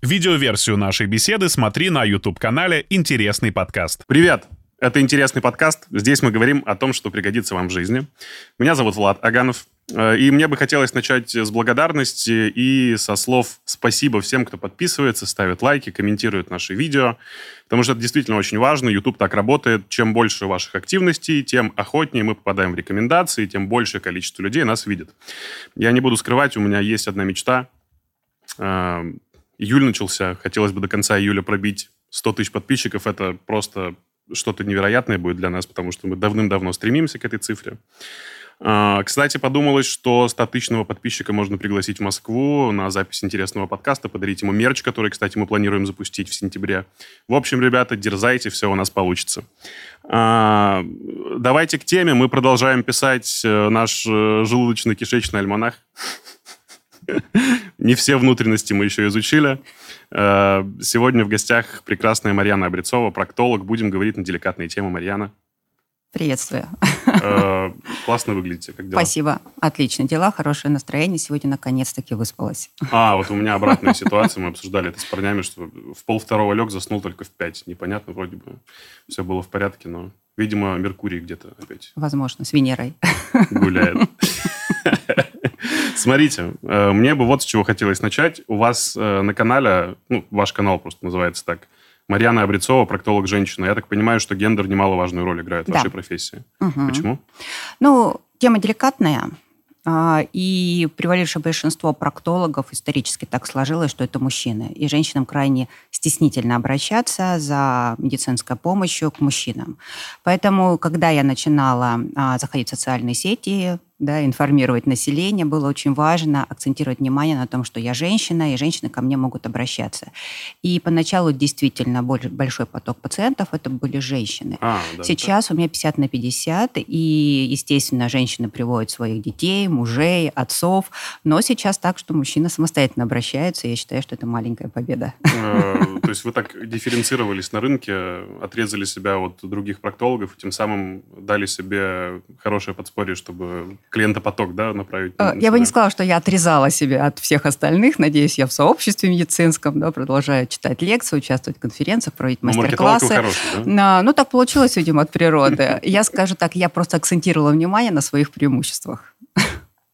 Видеоверсию нашей беседы смотри на YouTube-канале «Интересный подкаст». Привет! Это «Интересный подкаст». Здесь мы говорим о том, что пригодится вам в жизни. Меня зовут Влад Аганов. Э, и мне бы хотелось начать с благодарности и со слов спасибо всем, кто подписывается, ставит лайки, комментирует наши видео, потому что это действительно очень важно. YouTube так работает. Чем больше ваших активностей, тем охотнее мы попадаем в рекомендации, тем большее количество людей нас видит. Я не буду скрывать, у меня есть одна мечта. Июль начался, хотелось бы до конца июля пробить 100 тысяч подписчиков. Это просто что-то невероятное будет для нас, потому что мы давным-давно стремимся к этой цифре. А, кстати, подумалось, что 100-тысячного подписчика можно пригласить в Москву на запись интересного подкаста, подарить ему мерч, который, кстати, мы планируем запустить в сентябре. В общем, ребята, дерзайте, все у нас получится. А, давайте к теме. Мы продолжаем писать э, наш э, желудочно-кишечный альманах. Не все внутренности мы еще изучили. Э, сегодня в гостях прекрасная Марьяна Обрецова, проктолог. Будем говорить на деликатные темы. Марьяна. Приветствую. Э, классно выглядите. Как дела? Спасибо. Отлично. Дела, хорошее настроение. Сегодня наконец-таки выспалась. А, вот у меня обратная ситуация. Мы обсуждали это с парнями, что в пол второго лег, заснул только в пять. Непонятно, вроде бы все было в порядке, но, видимо, Меркурий где-то опять. Возможно, с Венерой. Гуляет. Смотрите, э, мне бы вот с чего хотелось начать. У вас э, на канале, ну, ваш канал просто называется так, Марьяна Обрецова, проктолог-женщина. Я так понимаю, что гендер немаловажную роль играет в да. вашей профессии. Угу. Почему? Ну, тема деликатная. А, и превалившее большинство проктологов исторически так сложилось, что это мужчины. И женщинам крайне стеснительно обращаться за медицинской помощью к мужчинам. Поэтому, когда я начинала а, заходить в социальные сети, да, информировать население, было очень важно акцентировать внимание на том, что я женщина, и женщины ко мне могут обращаться. И поначалу действительно большой поток пациентов это были женщины. А, да, Сейчас да. у меня 50 на 50, и, естественно, женщины приводят своих детей, мужей, отцов, но сейчас так, что мужчина самостоятельно обращается, и я считаю, что это маленькая победа. Э, то есть вы так дифференцировались на рынке, отрезали себя от других проктологов, тем самым дали себе хорошее подспорье, чтобы клиентопоток да, направить? А, я бы не сказала, что я отрезала себя от всех остальных. Надеюсь, я в сообществе медицинском да, продолжаю читать лекции, участвовать в конференциях, проводить ну, мастер-классы. Хороший, да? Ну, так получилось, видимо, от природы. Я скажу так, я просто акцентировала внимание на своих преимуществах.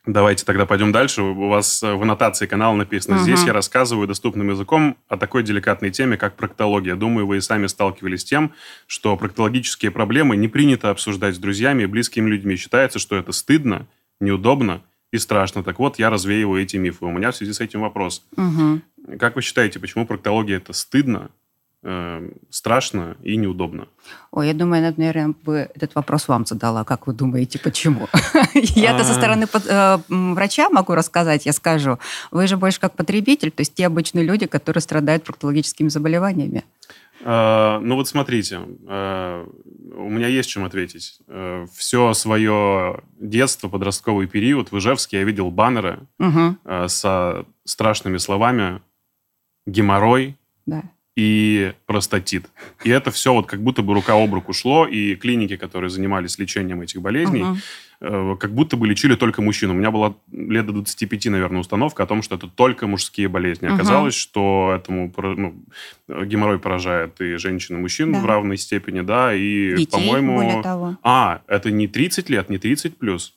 Давайте тогда пойдем дальше. У вас в аннотации канала написано, здесь я рассказываю доступным языком о такой деликатной теме, как проктология. Думаю, вы и сами сталкивались с тем, что проктологические проблемы не принято обсуждать с друзьями и близкими людьми. Считается, что это стыдно, неудобно и страшно. Так вот, я развеиваю эти мифы. У меня в связи с этим вопрос. Угу. Как вы считаете, почему проктология это стыдно, э, страшно и неудобно? Ой, я думаю, наверное, бы этот вопрос вам задала. Как вы думаете, почему? Я-то со а. стороны э, врача могу рассказать, я скажу. Вы же больше как потребитель, то есть те обычные люди, которые страдают проктологическими заболеваниями. А, ну вот смотрите, а, у меня есть чем ответить. Все свое детство, подростковый период в Ижевске я видел баннеры угу. со страшными словами «геморрой», да и простатит. И это все вот как будто бы рука об руку шло, и клиники, которые занимались лечением этих болезней, uh-huh. как будто бы лечили только мужчин. У меня была лет до 25, наверное, установка о том, что это только мужские болезни. Uh-huh. Оказалось, что этому ну, геморрой поражает и женщин, и мужчин да. в равной степени, да, и, Детей, по-моему... А, это не 30 лет, не 30 плюс.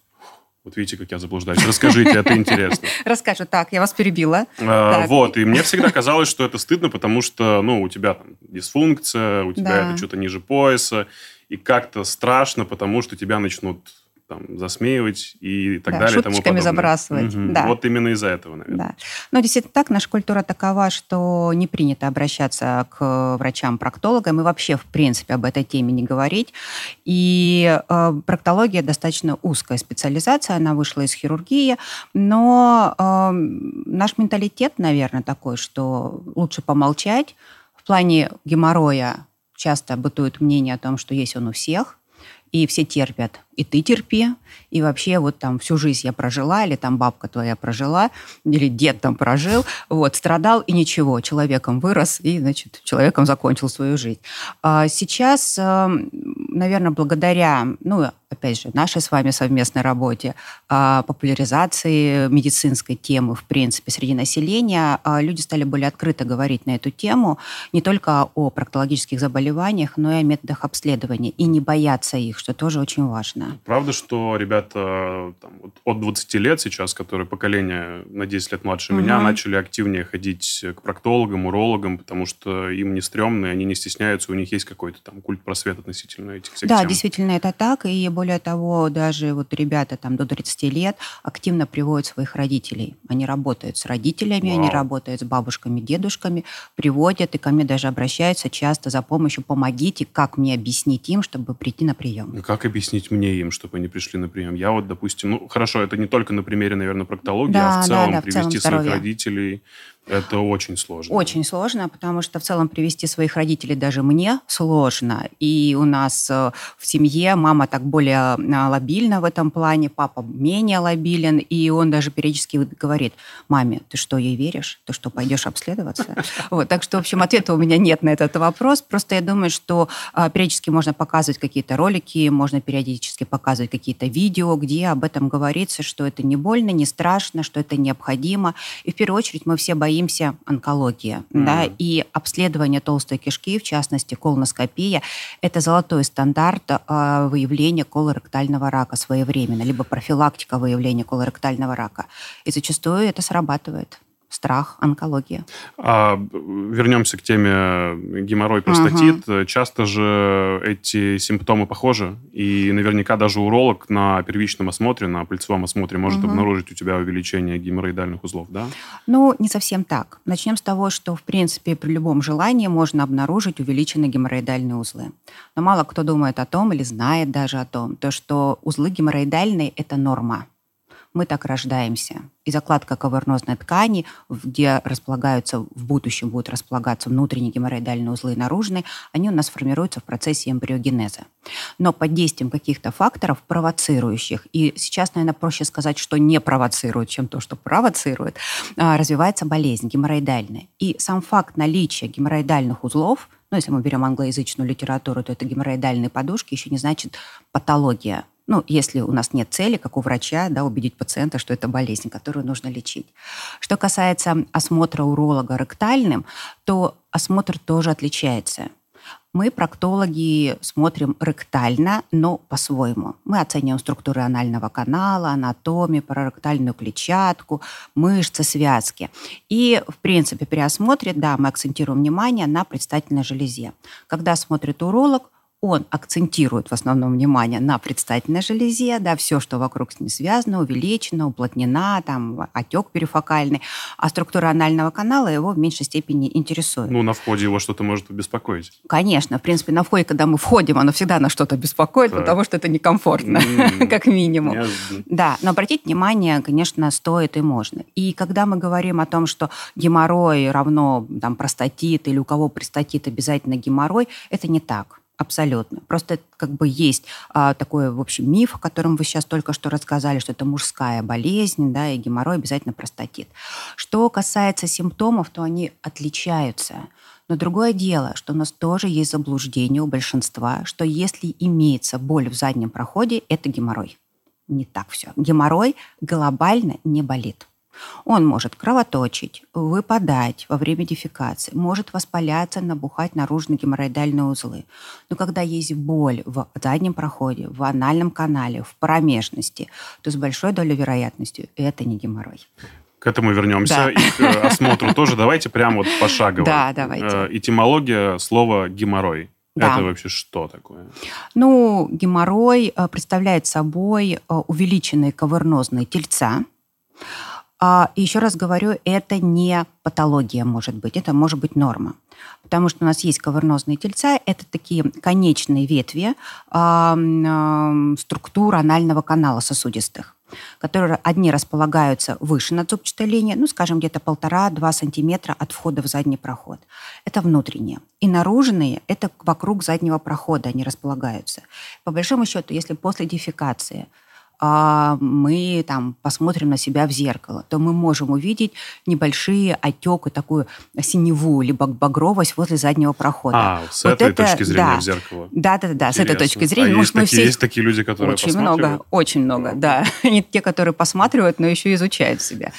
Вот видите, как я заблуждаюсь. Расскажите, это интересно. Расскажу. Так, я вас перебила. А, вот, и мне всегда казалось, что это стыдно, потому что, ну, у тебя там дисфункция, у тебя это что-то ниже пояса, и как-то страшно, потому что тебя начнут там, засмеивать и так да, далее. Шуточками тому забрасывать. Угу. Да. Вот именно из-за этого, наверное. Да. Ну, действительно так, наша культура такова, что не принято обращаться к врачам-проктологам и вообще, в принципе, об этой теме не говорить. И э, проктология достаточно узкая специализация, она вышла из хирургии, но э, наш менталитет, наверное, такой, что лучше помолчать. В плане геморроя часто бытует мнение о том, что есть он у всех, и все терпят, и ты терпи, и вообще вот там всю жизнь я прожила, или там бабка твоя прожила, или дед там прожил, вот, страдал и ничего, человеком вырос и, значит, человеком закончил свою жизнь. А сейчас, эм, наверное, благодаря, ну, опять же, нашей с вами совместной работе, а, популяризации медицинской темы, в принципе, среди населения, а, люди стали более открыто говорить на эту тему, не только о проктологических заболеваниях, но и о методах обследования, и не бояться их, что тоже очень важно. Правда, что ребята там, вот от 20 лет сейчас, которые поколение на 10 лет младше угу. меня, начали активнее ходить к проктологам, урологам, потому что им не стрёмно, они не стесняются, у них есть какой-то там культ просвет относительно этих всех Да, тем. действительно, это так, и более того, даже вот ребята там до 30 лет активно приводят своих родителей. Они работают с родителями, Вау. они работают с бабушками, дедушками, приводят и ко мне даже обращаются часто за помощью. Помогите, как мне объяснить им, чтобы прийти на прием. Как объяснить мне им, чтобы они пришли на прием? Я вот, допустим, ну хорошо, это не только на примере, наверное, проктологии, да, а в целом да, да, привести в целом своих родителей это очень сложно. Очень сложно, потому что в целом привести своих родителей даже мне сложно. И у нас э, в семье мама так более а, лобильна в этом плане, папа менее лобилен, и он даже периодически говорит, маме, ты что, ей веришь? Ты что, пойдешь обследоваться? Вот, так что, в общем, ответа у меня нет на этот вопрос. Просто я думаю, что а, периодически можно показывать какие-то ролики, можно периодически показывать какие-то видео, где об этом говорится, что это не больно, не страшно, что это необходимо. И в первую очередь мы все боимся боимся онкологии. Mm-hmm. Да, и обследование толстой кишки, в частности, колоноскопия, это золотой стандарт э, выявления колоректального рака своевременно, либо профилактика выявления колоректального рака. И зачастую это срабатывает страх, онкология. А, вернемся к теме геморрой, простатит. Угу. Часто же эти симптомы похожи, и наверняка даже уролог на первичном осмотре, на пыльцевом осмотре может угу. обнаружить у тебя увеличение геморроидальных узлов, да? Ну, не совсем так. Начнем с того, что, в принципе, при любом желании можно обнаружить увеличенные геморроидальные узлы. Но мало кто думает о том или знает даже о том, то, что узлы геморроидальные – это норма мы так рождаемся. И закладка кавернозной ткани, где располагаются, в будущем будут располагаться внутренние геморроидальные узлы и наружные, они у нас формируются в процессе эмбриогенеза. Но под действием каких-то факторов, провоцирующих, и сейчас, наверное, проще сказать, что не провоцирует, чем то, что провоцирует, а, развивается болезнь геморроидальная. И сам факт наличия геморроидальных узлов – ну, если мы берем англоязычную литературу, то это геморроидальные подушки, еще не значит патология ну, если у нас нет цели, как у врача, да, убедить пациента, что это болезнь, которую нужно лечить. Что касается осмотра уролога ректальным, то осмотр тоже отличается. Мы, проктологи, смотрим ректально, но по-своему. Мы оцениваем структуры анального канала, анатомию, параректальную клетчатку, мышцы, связки. И, в принципе, при осмотре, да, мы акцентируем внимание на предстательной железе. Когда смотрит уролог, он акцентирует в основном внимание на предстательной железе, да, все, что вокруг с ней связано, увеличено, уплотнена, там, отек перифокальный, а структура анального канала его в меньшей степени интересует. Ну, на входе его что-то может беспокоить. Конечно, в принципе, на входе, когда мы входим, оно всегда на что-то беспокоит, так. потому что это некомфортно, mm-hmm. как минимум. Неожиданно. Да, но обратить внимание, конечно, стоит и можно. И когда мы говорим о том, что геморрой равно там, простатит или у кого простатит обязательно геморрой, это не так. Абсолютно. Просто как бы есть а, такой, в общем, миф, о котором вы сейчас только что рассказали, что это мужская болезнь, да, и геморрой обязательно простатит. Что касается симптомов, то они отличаются. Но другое дело, что у нас тоже есть заблуждение у большинства, что если имеется боль в заднем проходе, это геморрой. Не так все. Геморрой глобально не болит. Он может кровоточить, выпадать во время дефекации, может воспаляться, набухать наружные геморроидальные узлы. Но когда есть боль в заднем проходе, в анальном канале, в промежности, то с большой долей вероятности это не геморрой. К этому вернемся. Да. И к э, осмотру тоже. Давайте прямо вот пошагово. Да, давайте. Э, этимология слова «геморрой». Да. Это вообще что такое? Ну, геморрой э, представляет собой увеличенные кавернозные тельца, а еще раз говорю, это не патология может быть, это может быть норма. Потому что у нас есть кавернозные тельца, это такие конечные ветви э, э, структур анального канала сосудистых. которые одни располагаются выше надзубчатой линии, ну, скажем, где-то полтора-два сантиметра от входа в задний проход. Это внутренние. И наружные – это вокруг заднего прохода они располагаются. По большому счету, если после дефекации – а мы там посмотрим на себя в зеркало, то мы можем увидеть небольшие отеки, такую синеву, либо багровость возле заднего прохода. А, с вот этой это, точки зрения да, в зеркало. Да, да, да, с этой точки зрения. А Может, есть, мы такие, все... есть такие люди, которые Очень много, очень много, да. Не те, которые посматривают, но еще изучают себя.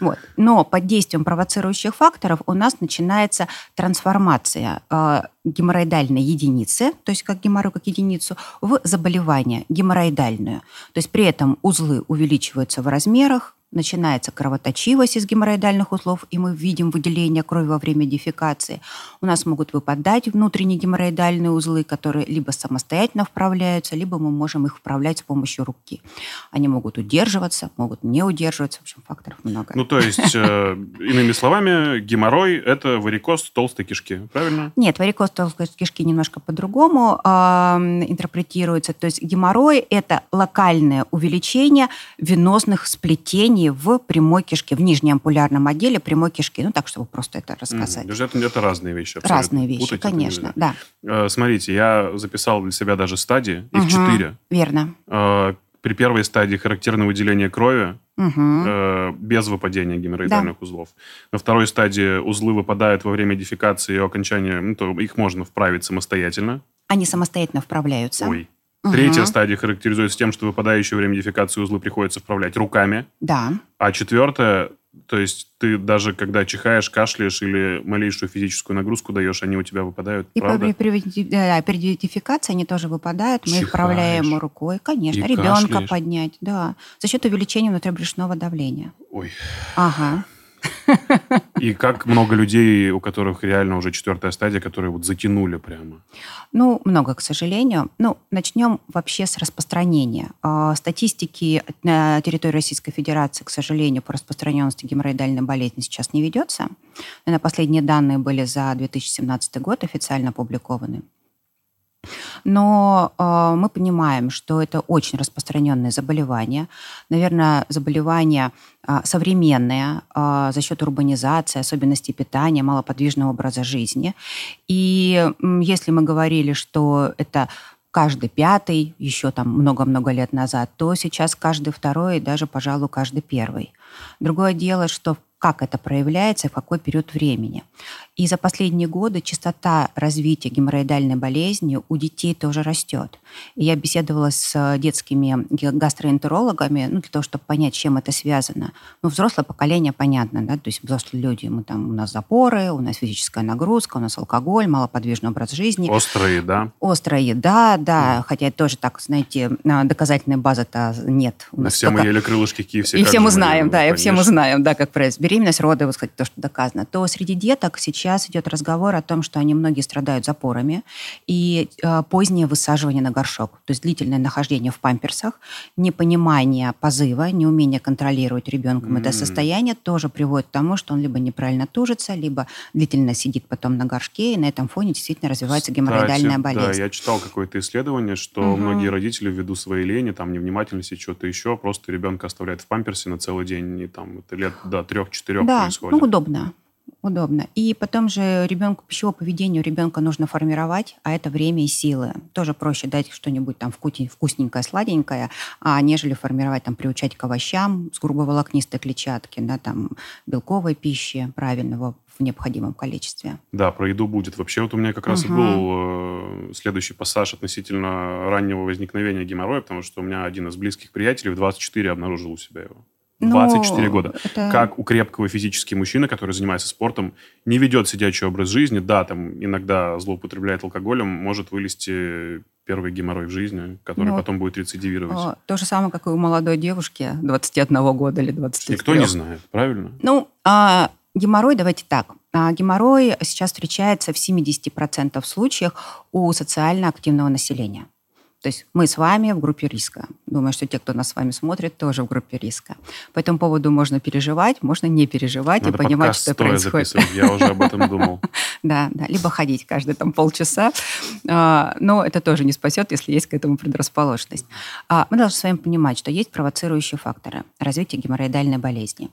Вот. Но под действием провоцирующих факторов у нас начинается трансформация а, геморроидальной единицы, то есть как геморрой как единицу, в заболевание геморроидальную. То есть при этом узлы увеличиваются в размерах, начинается кровоточивость из геморроидальных узлов, и мы видим выделение крови во время дефекации. У нас могут выпадать внутренние геморроидальные узлы, которые либо самостоятельно вправляются, либо мы можем их вправлять с помощью руки. Они могут удерживаться, могут не удерживаться. В общем, факторов много. Ну, то есть, э, иными словами, геморрой – это варикоз толстой кишки, правильно? Нет, варикоз толстой кишки немножко по-другому интерпретируется. То есть геморрой – это локальное увеличение венозных сплетений в прямой кишке, в нижнем ампулярном отделе прямой кишки. Ну, так, чтобы просто это рассказать. Mm, это, это разные вещи. Абсолютно. Разные вещи, Путать конечно, да. Э, смотрите, я записал для себя даже стадии, их четыре. Угу, верно. Э, при первой стадии характерно выделение крови угу. э, без выпадения геморроидальных да. узлов. На второй стадии узлы выпадают во время дефекации и окончания, ну, то их можно вправить самостоятельно. Они самостоятельно вправляются. Ой. Третья угу. стадия характеризуется тем, что выпадающее время модификации узлы приходится вправлять руками. Да. А четвертая, то есть ты даже когда чихаешь, кашляешь или малейшую физическую нагрузку даешь, они у тебя выпадают, И правда? при, при, да, при дефекации они тоже выпадают. Мы Чихаешь. их вправляем рукой, конечно. И ребенка кашляешь. поднять, да. За счет увеличения внутрибрюшного давления. Ой. Ага. И как много людей, у которых реально уже четвертая стадия, которые вот затянули прямо? Ну, много, к сожалению. Ну, начнем вообще с распространения. А, статистики на территории Российской Федерации, к сожалению, по распространенности геморроидальной болезни сейчас не ведется. На последние данные были за 2017 год официально опубликованы. Но э, мы понимаем, что это очень распространенное заболевание. Наверное, заболевание э, современное э, за счет урбанизации, особенностей питания, малоподвижного образа жизни. И э, если мы говорили, что это каждый пятый, еще там много-много лет назад, то сейчас каждый второй и даже, пожалуй, каждый первый. Другое дело, что как это проявляется, в какой период времени. И за последние годы частота развития геморроидальной болезни у детей тоже растет. И я беседовала с детскими гастроэнтерологами, ну, для того, чтобы понять, чем это связано. Ну, взрослое поколение, понятно, да, то есть взрослые люди, мы там, у нас запоры, у нас физическая нагрузка, у нас алкоголь, малоподвижный образ жизни. Острая еда. Острая еда, да, mm. хотя тоже так, знаете, доказательной базы-то нет. У нас все только... мы ели крылышки KFC. И все мы знаем, да, и все мы знаем, да, как произойти беременность, роды, вот сказать, то, что доказано, то среди деток сейчас идет разговор о том, что они многие страдают запорами и э, позднее высаживание на горшок, то есть длительное нахождение в памперсах, непонимание позыва, неумение контролировать ребенком mm-hmm. это состояние тоже приводит к тому, что он либо неправильно тужится, либо длительно сидит потом на горшке, и на этом фоне действительно развивается Кстати, геморроидальная болезнь. Да, я читал какое-то исследование, что угу. многие родители ввиду своей лени, там, невнимательности, что-то еще, просто ребенка оставляют в памперсе на целый день, и там это лет до трех четырех да, происходит. Ну, удобно. Удобно. И потом же ребенку пищевое поведение у ребенка нужно формировать, а это время и силы. Тоже проще дать что-нибудь там вкусненькое, сладенькое, а нежели формировать, там, приучать к овощам с грубоволокнистой клетчатки, да, там, белковой пищи правильного в необходимом количестве. Да, про еду будет. Вообще вот у меня как раз угу. и был э, следующий пассаж относительно раннего возникновения геморроя, потому что у меня один из близких приятелей в 24 обнаружил у себя его. 24 ну, года. Это... Как у крепкого физически мужчины, который занимается спортом, не ведет сидячий образ жизни, да, там иногда злоупотребляет алкоголем, может вылезти первый геморрой в жизни, который ну, потом будет рецидивировать. То же самое, как и у молодой девушки 21 года или 23. Никто не знает, правильно? Ну, а геморрой, давайте так. А геморрой сейчас встречается в 70% случаях у социально активного населения. То есть мы с вами в группе риска. Думаю, что те, кто нас с вами смотрит, тоже в группе риска. По этому поводу можно переживать, можно не переживать Надо и понимать, что происходит. Записывать. Я уже об этом думал. Да, да, либо ходить каждые там полчаса. А, но это тоже не спасет, если есть к этому предрасположенность. А, мы должны с вами понимать, что есть провоцирующие факторы развития геморроидальной болезни.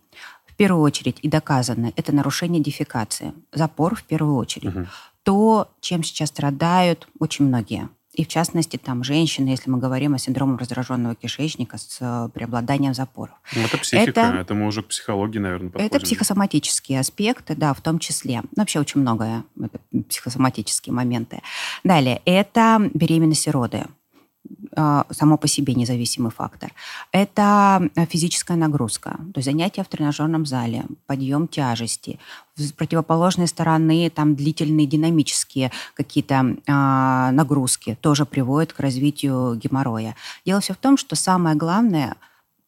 В первую очередь и доказано, это нарушение дефекации, запор в первую очередь. Угу. То, чем сейчас страдают очень многие – и в частности, там женщины, если мы говорим о синдроме раздраженного кишечника с э, преобладанием запоров. Ну, это психика, это, это мы уже к психологии, наверное, подходим. Это психосоматические аспекты, да, в том числе. Ну, вообще очень многое, это психосоматические моменты. Далее, это беременность и роды. А, само по себе независимый фактор. Это физическая нагрузка, то есть занятия в тренажерном зале, подъем тяжести. С противоположной стороны там длительные динамические какие-то э, нагрузки тоже приводят к развитию геморроя. Дело все в том, что самое главное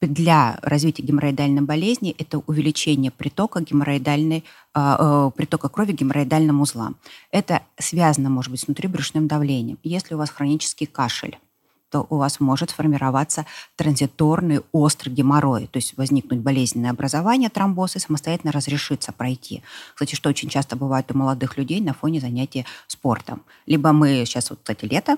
для развития геморроидальной болезни это увеличение притока геморроидальной э, притока крови к геморроидальным узлам. Это связано, может быть, с внутрибрюшным давлением. Если у вас хронический кашель, то у вас может сформироваться транзиторный острый геморрой, то есть возникнуть болезненное образование, тромбоз, и самостоятельно разрешиться пройти. Кстати, что очень часто бывает у молодых людей на фоне занятий спортом. Либо мы сейчас, вот, кстати, лето,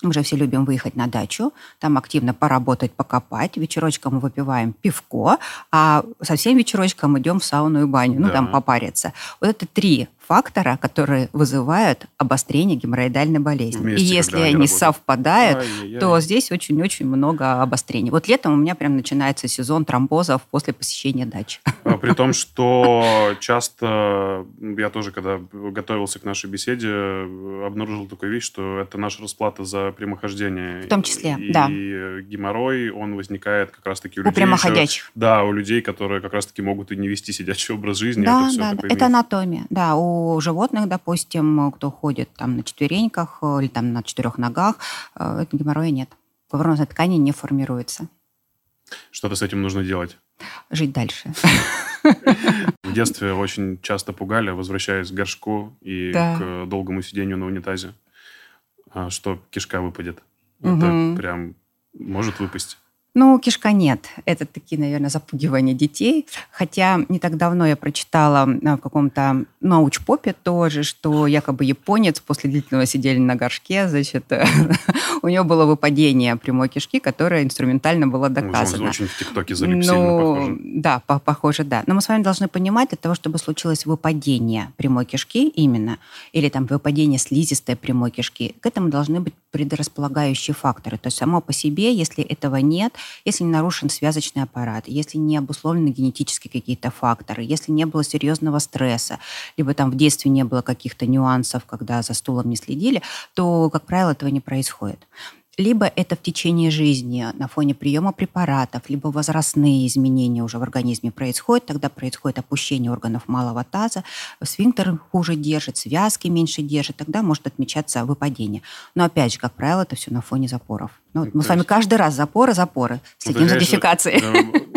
мы же все любим выехать на дачу, там активно поработать, покопать. Вечерочком мы выпиваем пивко, а со всем вечерочком идем в сауну и баню, ну, да. там попариться. Вот это три фактора, которые вызывают обострение геморроидальной болезни. Вместе, и если они, они совпадают, Ай-яй-яй. то здесь очень-очень много обострений. Вот летом у меня прям начинается сезон тромбозов после посещения дач. А, при том, что часто я тоже, когда готовился к нашей беседе, обнаружил такую вещь, что это наша расплата за прямохождение. В том числе, и, да. И геморрой, он возникает как раз-таки у, у людей. прямоходящих. Еще, да, у людей, которые как раз-таки могут и не вести сидячий образ жизни. Да, это да, это анатомия. Да, у животных, допустим, кто ходит там на четвереньках э, или там на четырех ногах, э, геморроя нет. Кровеносной ткани не формируется. Что-то с этим нужно делать? Жить дальше. В детстве очень часто пугали, возвращаясь к горшку и да. к долгому сидению на унитазе, а, что кишка выпадет. Угу. Это прям может выпасть. Ну, кишка нет. Это такие, наверное, запугивания детей. Хотя не так давно я прочитала в каком-то научпопе тоже, что якобы японец после длительного сидения на горшке, значит, у него было выпадение прямой кишки, которое инструментально было доказано. Очень в ТикТоке залип ну, похоже. Да, по похоже, да. Но мы с вами должны понимать, для того, чтобы случилось выпадение прямой кишки именно, или там выпадение слизистой прямой кишки, к этому должны быть предрасполагающие факторы. То есть само по себе, если этого нет, если не нарушен связочный аппарат, если не обусловлены генетические какие-то факторы, если не было серьезного стресса, либо там в детстве не было каких-то нюансов, когда за стулом не следили, то, как правило, этого не происходит либо это в течение жизни на фоне приема препаратов, либо возрастные изменения уже в организме происходят, тогда происходит опущение органов малого таза, сфинктер хуже держит, связки меньше держит, тогда может отмечаться выпадение. Но опять же, как правило, это все на фоне запоров. Ну, мы с вами каждый раз запоры, запоры, следим ну, за дефекацией.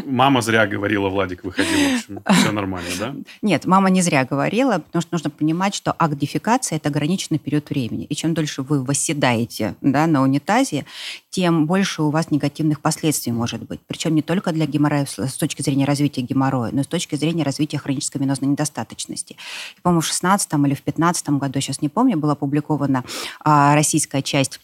Мама зря говорила, Владик выходил, в общем, все нормально, да? Нет, мама не зря говорила, потому что нужно понимать, что акт дефекации – это ограниченный период времени. И чем дольше вы восседаете да, на унитазе, тем больше у вас негативных последствий может быть. Причем не только для геморроя с точки зрения развития геморроя, но и с точки зрения развития хронической венозной недостаточности. по-моему, в 16 или в 15 году, сейчас не помню, была опубликована а, российская часть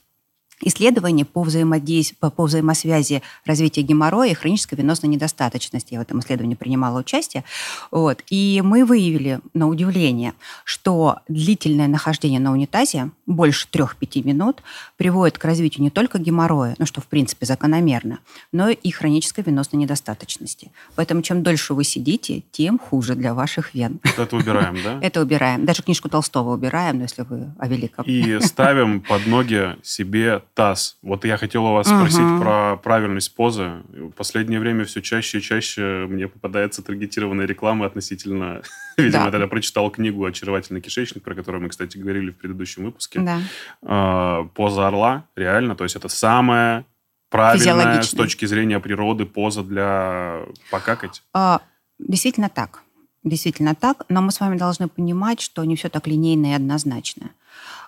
исследования по, взаимодействию, по, по взаимосвязи развития геморроя и хронической венозной недостаточности. Я в этом исследовании принимала участие. Вот. И мы выявили, на удивление, что длительное нахождение на унитазе, больше 3-5 минут, приводит к развитию не только геморроя, ну что в принципе закономерно, но и хронической венозной недостаточности. Поэтому чем дольше вы сидите, тем хуже для ваших вен. это убираем, да? Это убираем. Даже книжку Толстого убираем, но если вы о великом. И ставим под ноги себе таз. Вот я хотел у вас угу. спросить про правильность позы. В последнее время все чаще и чаще мне попадается таргетированная реклама относительно... Видимо, я тогда прочитал книгу «Очаровательный кишечник», про которую мы, кстати, говорили в предыдущем выпуске. Да. А, поза орла, реально. То есть это самая правильная с точки зрения природы поза для покакать? А, действительно так. Действительно так. Но мы с вами должны понимать, что не все так линейно и однозначно.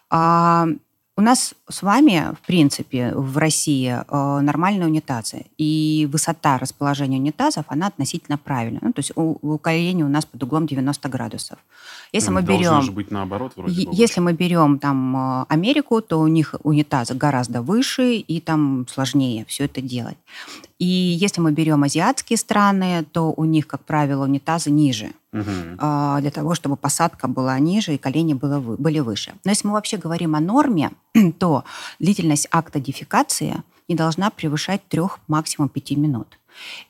А, У нас с вами, в принципе, в России э, нормальные унитазы. И высота расположения унитазов, она относительно правильная. Ну, то есть у, у колени у нас под углом 90 градусов. Если мы берем... Должно же быть наоборот вроде бы. Если мы берем там э, Америку, то у них унитазы гораздо выше и там сложнее все это делать. И если мы берем азиатские страны, то у них, как правило, унитазы ниже угу. для того, чтобы посадка была ниже и колени было, были выше. Но если мы вообще говорим о норме, то длительность акта дефекации не должна превышать трех, максимум пяти минут.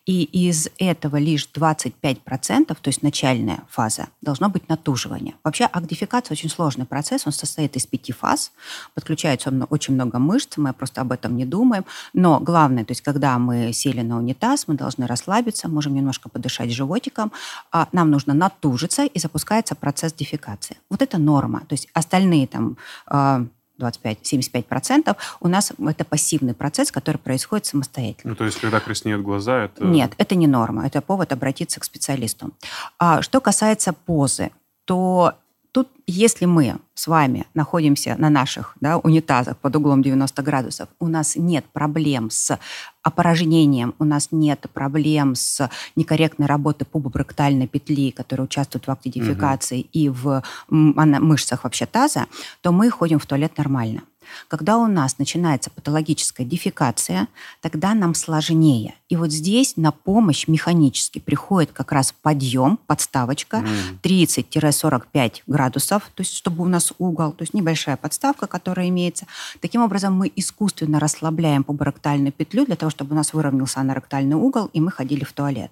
И из этого лишь 25%, то есть начальная фаза, должно быть натуживание. Вообще агдификация очень сложный процесс, он состоит из пяти фаз, подключается очень много мышц, мы просто об этом не думаем. Но главное, то есть когда мы сели на унитаз, мы должны расслабиться, можем немножко подышать животиком, а нам нужно натужиться, и запускается процесс дефекации. Вот это норма. То есть остальные там а, 25-75%, у нас это пассивный процесс, который происходит самостоятельно. Ну, то есть, когда краснеют глаза, это... Нет, это не норма, это повод обратиться к специалисту. А что касается позы, то Тут, если мы с вами находимся на наших да, унитазах под углом 90 градусов, у нас нет проблем с опорожнением, у нас нет проблем с некорректной работой пубобрактальной петли, которая участвует в актидификации угу. и в мышцах вообще таза, то мы ходим в туалет нормально. Когда у нас начинается патологическая дефекация, тогда нам сложнее. И вот здесь на помощь механически приходит как раз подъем, подставочка mm. 30-45 градусов, то есть чтобы у нас угол, то есть небольшая подставка, которая имеется. Таким образом мы искусственно расслабляем пуборектальную петлю для того, чтобы у нас выровнялся аноректальный угол, и мы ходили в туалет.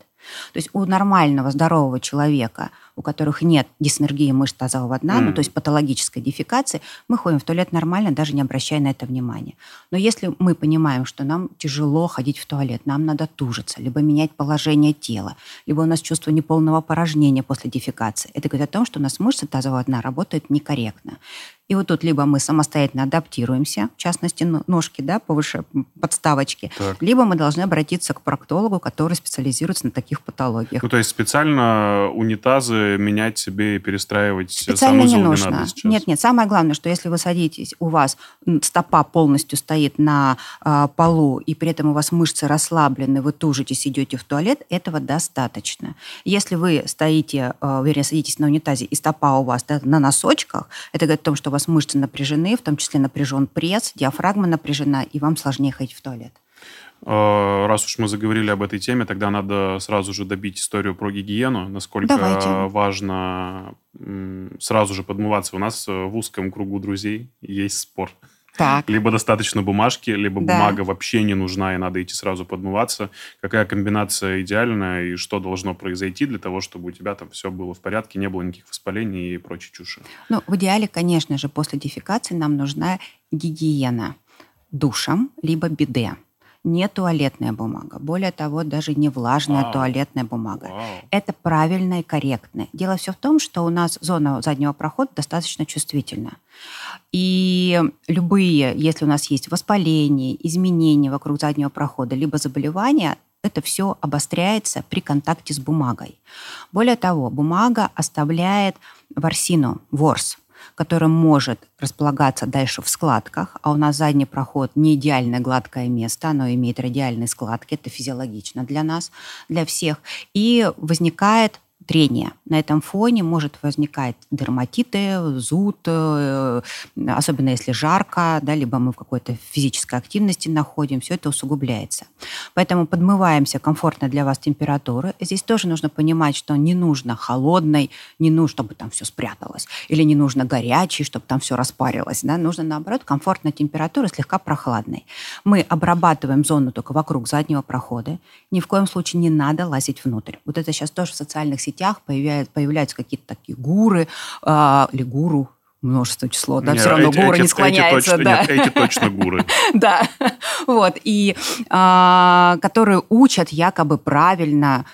То есть у нормального, здорового человека, у которых нет дисэнергии мышц тазового дна, mm. ну, то есть патологической дефекации, мы ходим в туалет нормально, даже не обращая на это внимания. Но если мы понимаем, что нам тяжело ходить в туалет, нам надо тужиться, либо менять положение тела, либо у нас чувство неполного порожнения после дефекации, это говорит о том, что у нас мышцы тазового дна работают некорректно. И вот тут либо мы самостоятельно адаптируемся, в частности, ножки да, повыше подставочки, так. либо мы должны обратиться к проктологу, который специализируется на таких патологиях. Ну, то есть специально унитазы менять себе и перестраивать Специально не нужно. Не надо нет, нет. Самое главное, что если вы садитесь, у вас стопа полностью стоит на э, полу, и при этом у вас мышцы расслаблены, вы тужитесь, идете в туалет, этого достаточно. Если вы стоите, э, вернее, садитесь на унитазе, и стопа у вас да, на носочках, это говорит о том, что у вас вас мышцы напряжены, в том числе напряжен пресс, диафрагма напряжена, и вам сложнее ходить в туалет. А, раз уж мы заговорили об этой теме, тогда надо сразу же добить историю про гигиену, насколько Давайте. важно сразу же подмываться. У нас в узком кругу друзей есть спор. Так. Либо достаточно бумажки, либо да. бумага вообще не нужна, и надо идти сразу подмываться. Какая комбинация идеальная, и что должно произойти для того, чтобы у тебя там все было в порядке, не было никаких воспалений и прочей чуши? Ну, в идеале, конечно же, после дефекации нам нужна гигиена душем, либо биде не туалетная бумага. Более того, даже не влажная Вау. туалетная бумага. Вау. Это правильно и корректно. Дело все в том, что у нас зона заднего прохода достаточно чувствительна. И любые, если у нас есть воспаление, изменения вокруг заднего прохода, либо заболевания, это все обостряется при контакте с бумагой. Более того, бумага оставляет ворсину, ворс, который может располагаться дальше в складках, а у нас задний проход не идеальное гладкое место, оно имеет радиальные складки, это физиологично для нас, для всех, и возникает трение. На этом фоне может возникать дерматиты, зуд, э, особенно если жарко, да, либо мы в какой-то физической активности находим, все это усугубляется. Поэтому подмываемся комфортно для вас температуры. Здесь тоже нужно понимать, что не нужно холодной, не нужно, чтобы там все спряталось, или не нужно горячей, чтобы там все распарилось. Да? Нужно, наоборот, комфортная температура, слегка прохладной. Мы обрабатываем зону только вокруг заднего прохода. Ни в коем случае не надо лазить внутрь. Вот это сейчас тоже в социальных сетях сетях появляются, появляются какие-то такие гуры э, или гуру, множество число, да, нет, все равно эти, гуры эти, не склоняется. Эти да. нет, эти точно гуры. да, вот, и а, которые учат якобы правильно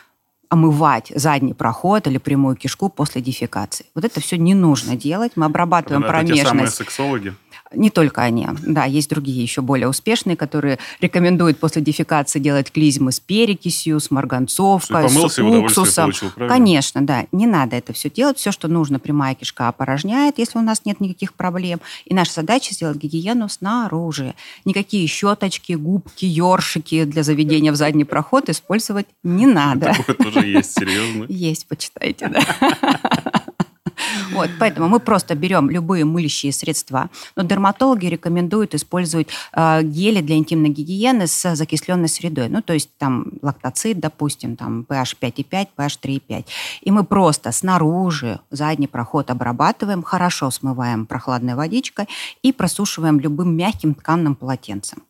омывать задний проход или прямую кишку после дефекации. Вот это все не нужно делать. Мы обрабатываем это промежность. Это те самые сексологи? Не только они. Да, есть другие еще более успешные, которые рекомендуют после дефекации делать клизмы с перекисью, с марганцовкой, с уксусом. Получил, Конечно, да. Не надо это все делать. Все, что нужно, прямая кишка опорожняет, если у нас нет никаких проблем. И наша задача сделать гигиену снаружи. Никакие щеточки, губки, ёршики для заведения в задний проход использовать не надо. Такое тоже есть, серьезно? Есть, почитайте, да. Вот, поэтому мы просто берем любые мылящие средства. Но дерматологи рекомендуют использовать э, гели для интимной гигиены с закисленной средой. Ну, то есть там лактоцит, допустим, там pH 5,5, pH 3,5. И мы просто снаружи задний проход обрабатываем, хорошо смываем прохладной водичкой и просушиваем любым мягким тканным полотенцем.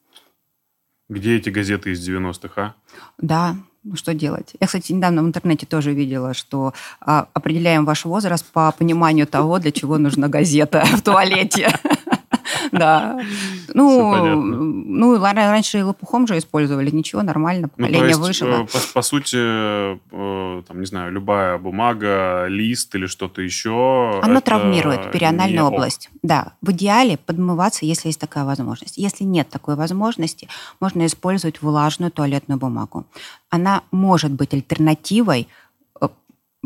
Где эти газеты из 90-х, а? Да, что делать? Я, кстати, недавно в интернете тоже видела, что а, определяем ваш возраст по пониманию того, для чего нужна газета в туалете. Да. Ну, ну, раньше лопухом же использовали, ничего, нормально, ну, поколение выжило. По, по сути, э, там, не знаю, любая бумага, лист или что-то еще... Оно травмирует перианальную область. Да, в идеале подмываться, если есть такая возможность. Если нет такой возможности, можно использовать влажную туалетную бумагу. Она может быть альтернативой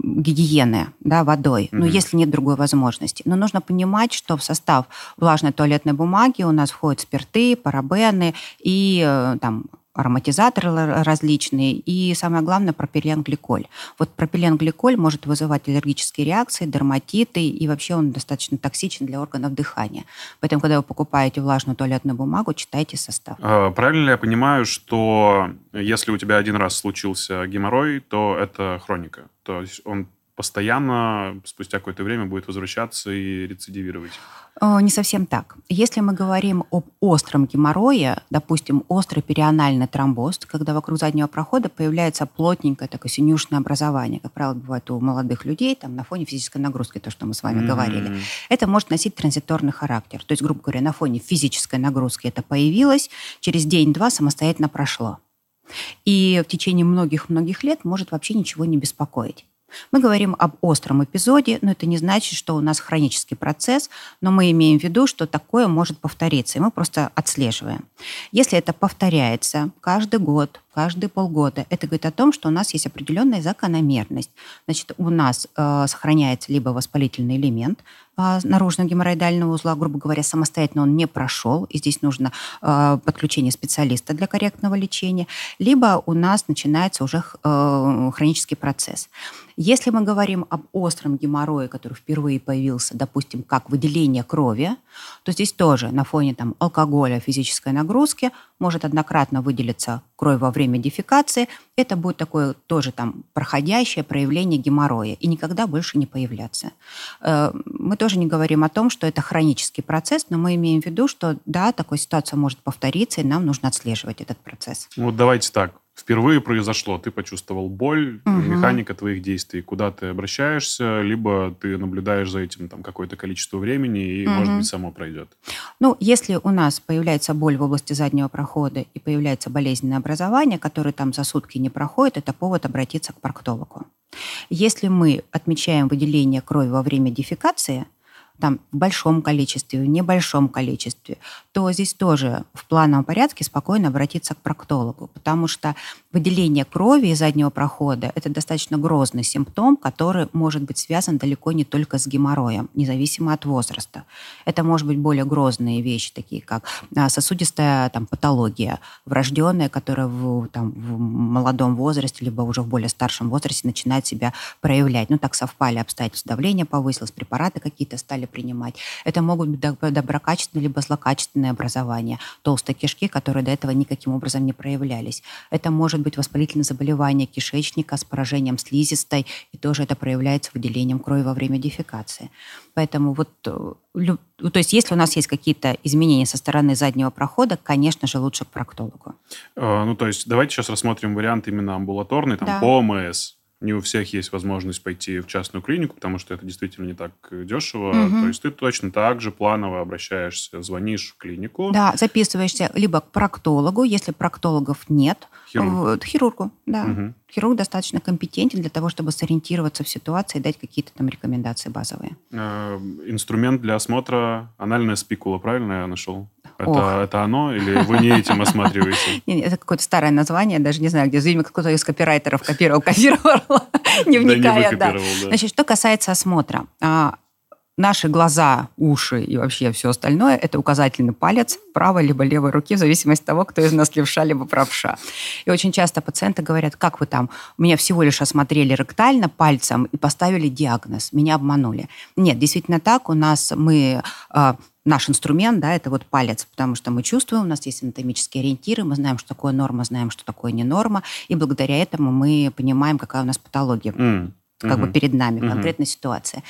гигиены да, водой, mm-hmm. ну, если нет другой возможности. Но нужно понимать, что в состав влажной туалетной бумаги у нас входят спирты, парабены и э, там, ароматизаторы различные, и самое главное пропиленгликоль. Вот пропиленгликоль может вызывать аллергические реакции, дерматиты, и вообще он достаточно токсичен для органов дыхания. Поэтому, когда вы покупаете влажную туалетную бумагу, читайте состав. А, правильно ли я понимаю, что если у тебя один раз случился геморрой, то это хроника? То есть он постоянно спустя какое-то время будет возвращаться и рецидивировать? Э, не совсем так. Если мы говорим об остром геморрое, допустим, острый перианальный тромбоз, когда вокруг заднего прохода появляется плотненькое такое синюшное образование, как правило, бывает у молодых людей, там, на фоне физической нагрузки, то, что мы с вами mm-hmm. говорили, это может носить транзиторный характер. То есть, грубо говоря, на фоне физической нагрузки это появилось, через день-два самостоятельно прошло. И в течение многих-многих лет может вообще ничего не беспокоить. Мы говорим об остром эпизоде, но это не значит, что у нас хронический процесс, но мы имеем в виду, что такое может повториться, и мы просто отслеживаем. Если это повторяется каждый год, каждые полгода. Это говорит о том, что у нас есть определенная закономерность. Значит, у нас э, сохраняется либо воспалительный элемент наружного геморроидального узла, грубо говоря, самостоятельно он не прошел, и здесь нужно э, подключение специалиста для корректного лечения, либо у нас начинается уже э, хронический процесс. Если мы говорим об остром геморрое, который впервые появился, допустим, как выделение крови, то здесь тоже на фоне там, алкоголя, физической нагрузки может однократно выделиться кровь во время дефекации. Это будет такое тоже там проходящее проявление геморроя и никогда больше не появляться. Э, мы тоже не говорим о том, что это хронический процесс, но мы имеем в виду, что да, такая ситуация может повториться, и нам нужно отслеживать этот процесс. Вот давайте так впервые произошло, ты почувствовал боль, угу. механика твоих действий, куда ты обращаешься, либо ты наблюдаешь за этим там какое-то количество времени и, угу. может быть, само пройдет. Ну, если у нас появляется боль в области заднего прохода и появляется болезненное образование, которое там за сутки не проходит, это повод обратиться к проктологу. Если мы отмечаем выделение крови во время дефекации – там, в большом количестве, в небольшом количестве, то здесь тоже в плановом порядке спокойно обратиться к проктологу, потому что выделение крови из заднего прохода – это достаточно грозный симптом, который может быть связан далеко не только с геморроем, независимо от возраста. Это может быть более грозные вещи, такие как а, сосудистая там, патология, врожденная, которая в, там, в молодом возрасте, либо уже в более старшем возрасте начинает себя проявлять. Ну, так совпали обстоятельства, давление повысилось, препараты какие-то стали принимать. Это могут быть доброкачественные либо злокачественные образования, толстой кишки, которые до этого никаким образом не проявлялись. Это может быть воспалительное заболевание кишечника с поражением слизистой, и тоже это проявляется выделением крови во время дефекации. Поэтому вот э, то есть если у нас есть какие-то изменения со стороны заднего прохода, конечно же, лучше к проктологу. А, ну, то есть давайте сейчас рассмотрим вариант именно амбулаторный, там, да. по ОМС. Не у всех есть возможность пойти в частную клинику, потому что это действительно не так дешево. Мгм. То есть ты точно так же планово обращаешься, звонишь в клинику. Да, записываешься либо к проктологу, если проктологов нет, Хирург. в- хирургу, да. Мгм. Хирург достаточно компетентен для того, чтобы сориентироваться в ситуации и дать какие-то там рекомендации базовые. Э, Инструмент для осмотра анальная спикула, правильно я нашел? Ох. Это, это оно или вы не этим осматриваете? Это какое-то старое название, даже не знаю, где, видимо, кто-то из копирайтеров копировал, копировал, не вникая. Значит, что касается осмотра. Наши глаза, уши и вообще все остальное – это указательный палец правой либо левой руки, в зависимости от того, кто из нас левша либо правша. И очень часто пациенты говорят, как вы там, меня всего лишь осмотрели ректально пальцем и поставили диагноз, меня обманули. Нет, действительно так, у нас мы а, наш инструмент, да, это вот палец, потому что мы чувствуем, у нас есть анатомические ориентиры, мы знаем, что такое норма, знаем, что такое не норма, и благодаря этому мы понимаем, какая у нас патология. М, как бы мгм. перед нами, Мгм. конкретная ситуация.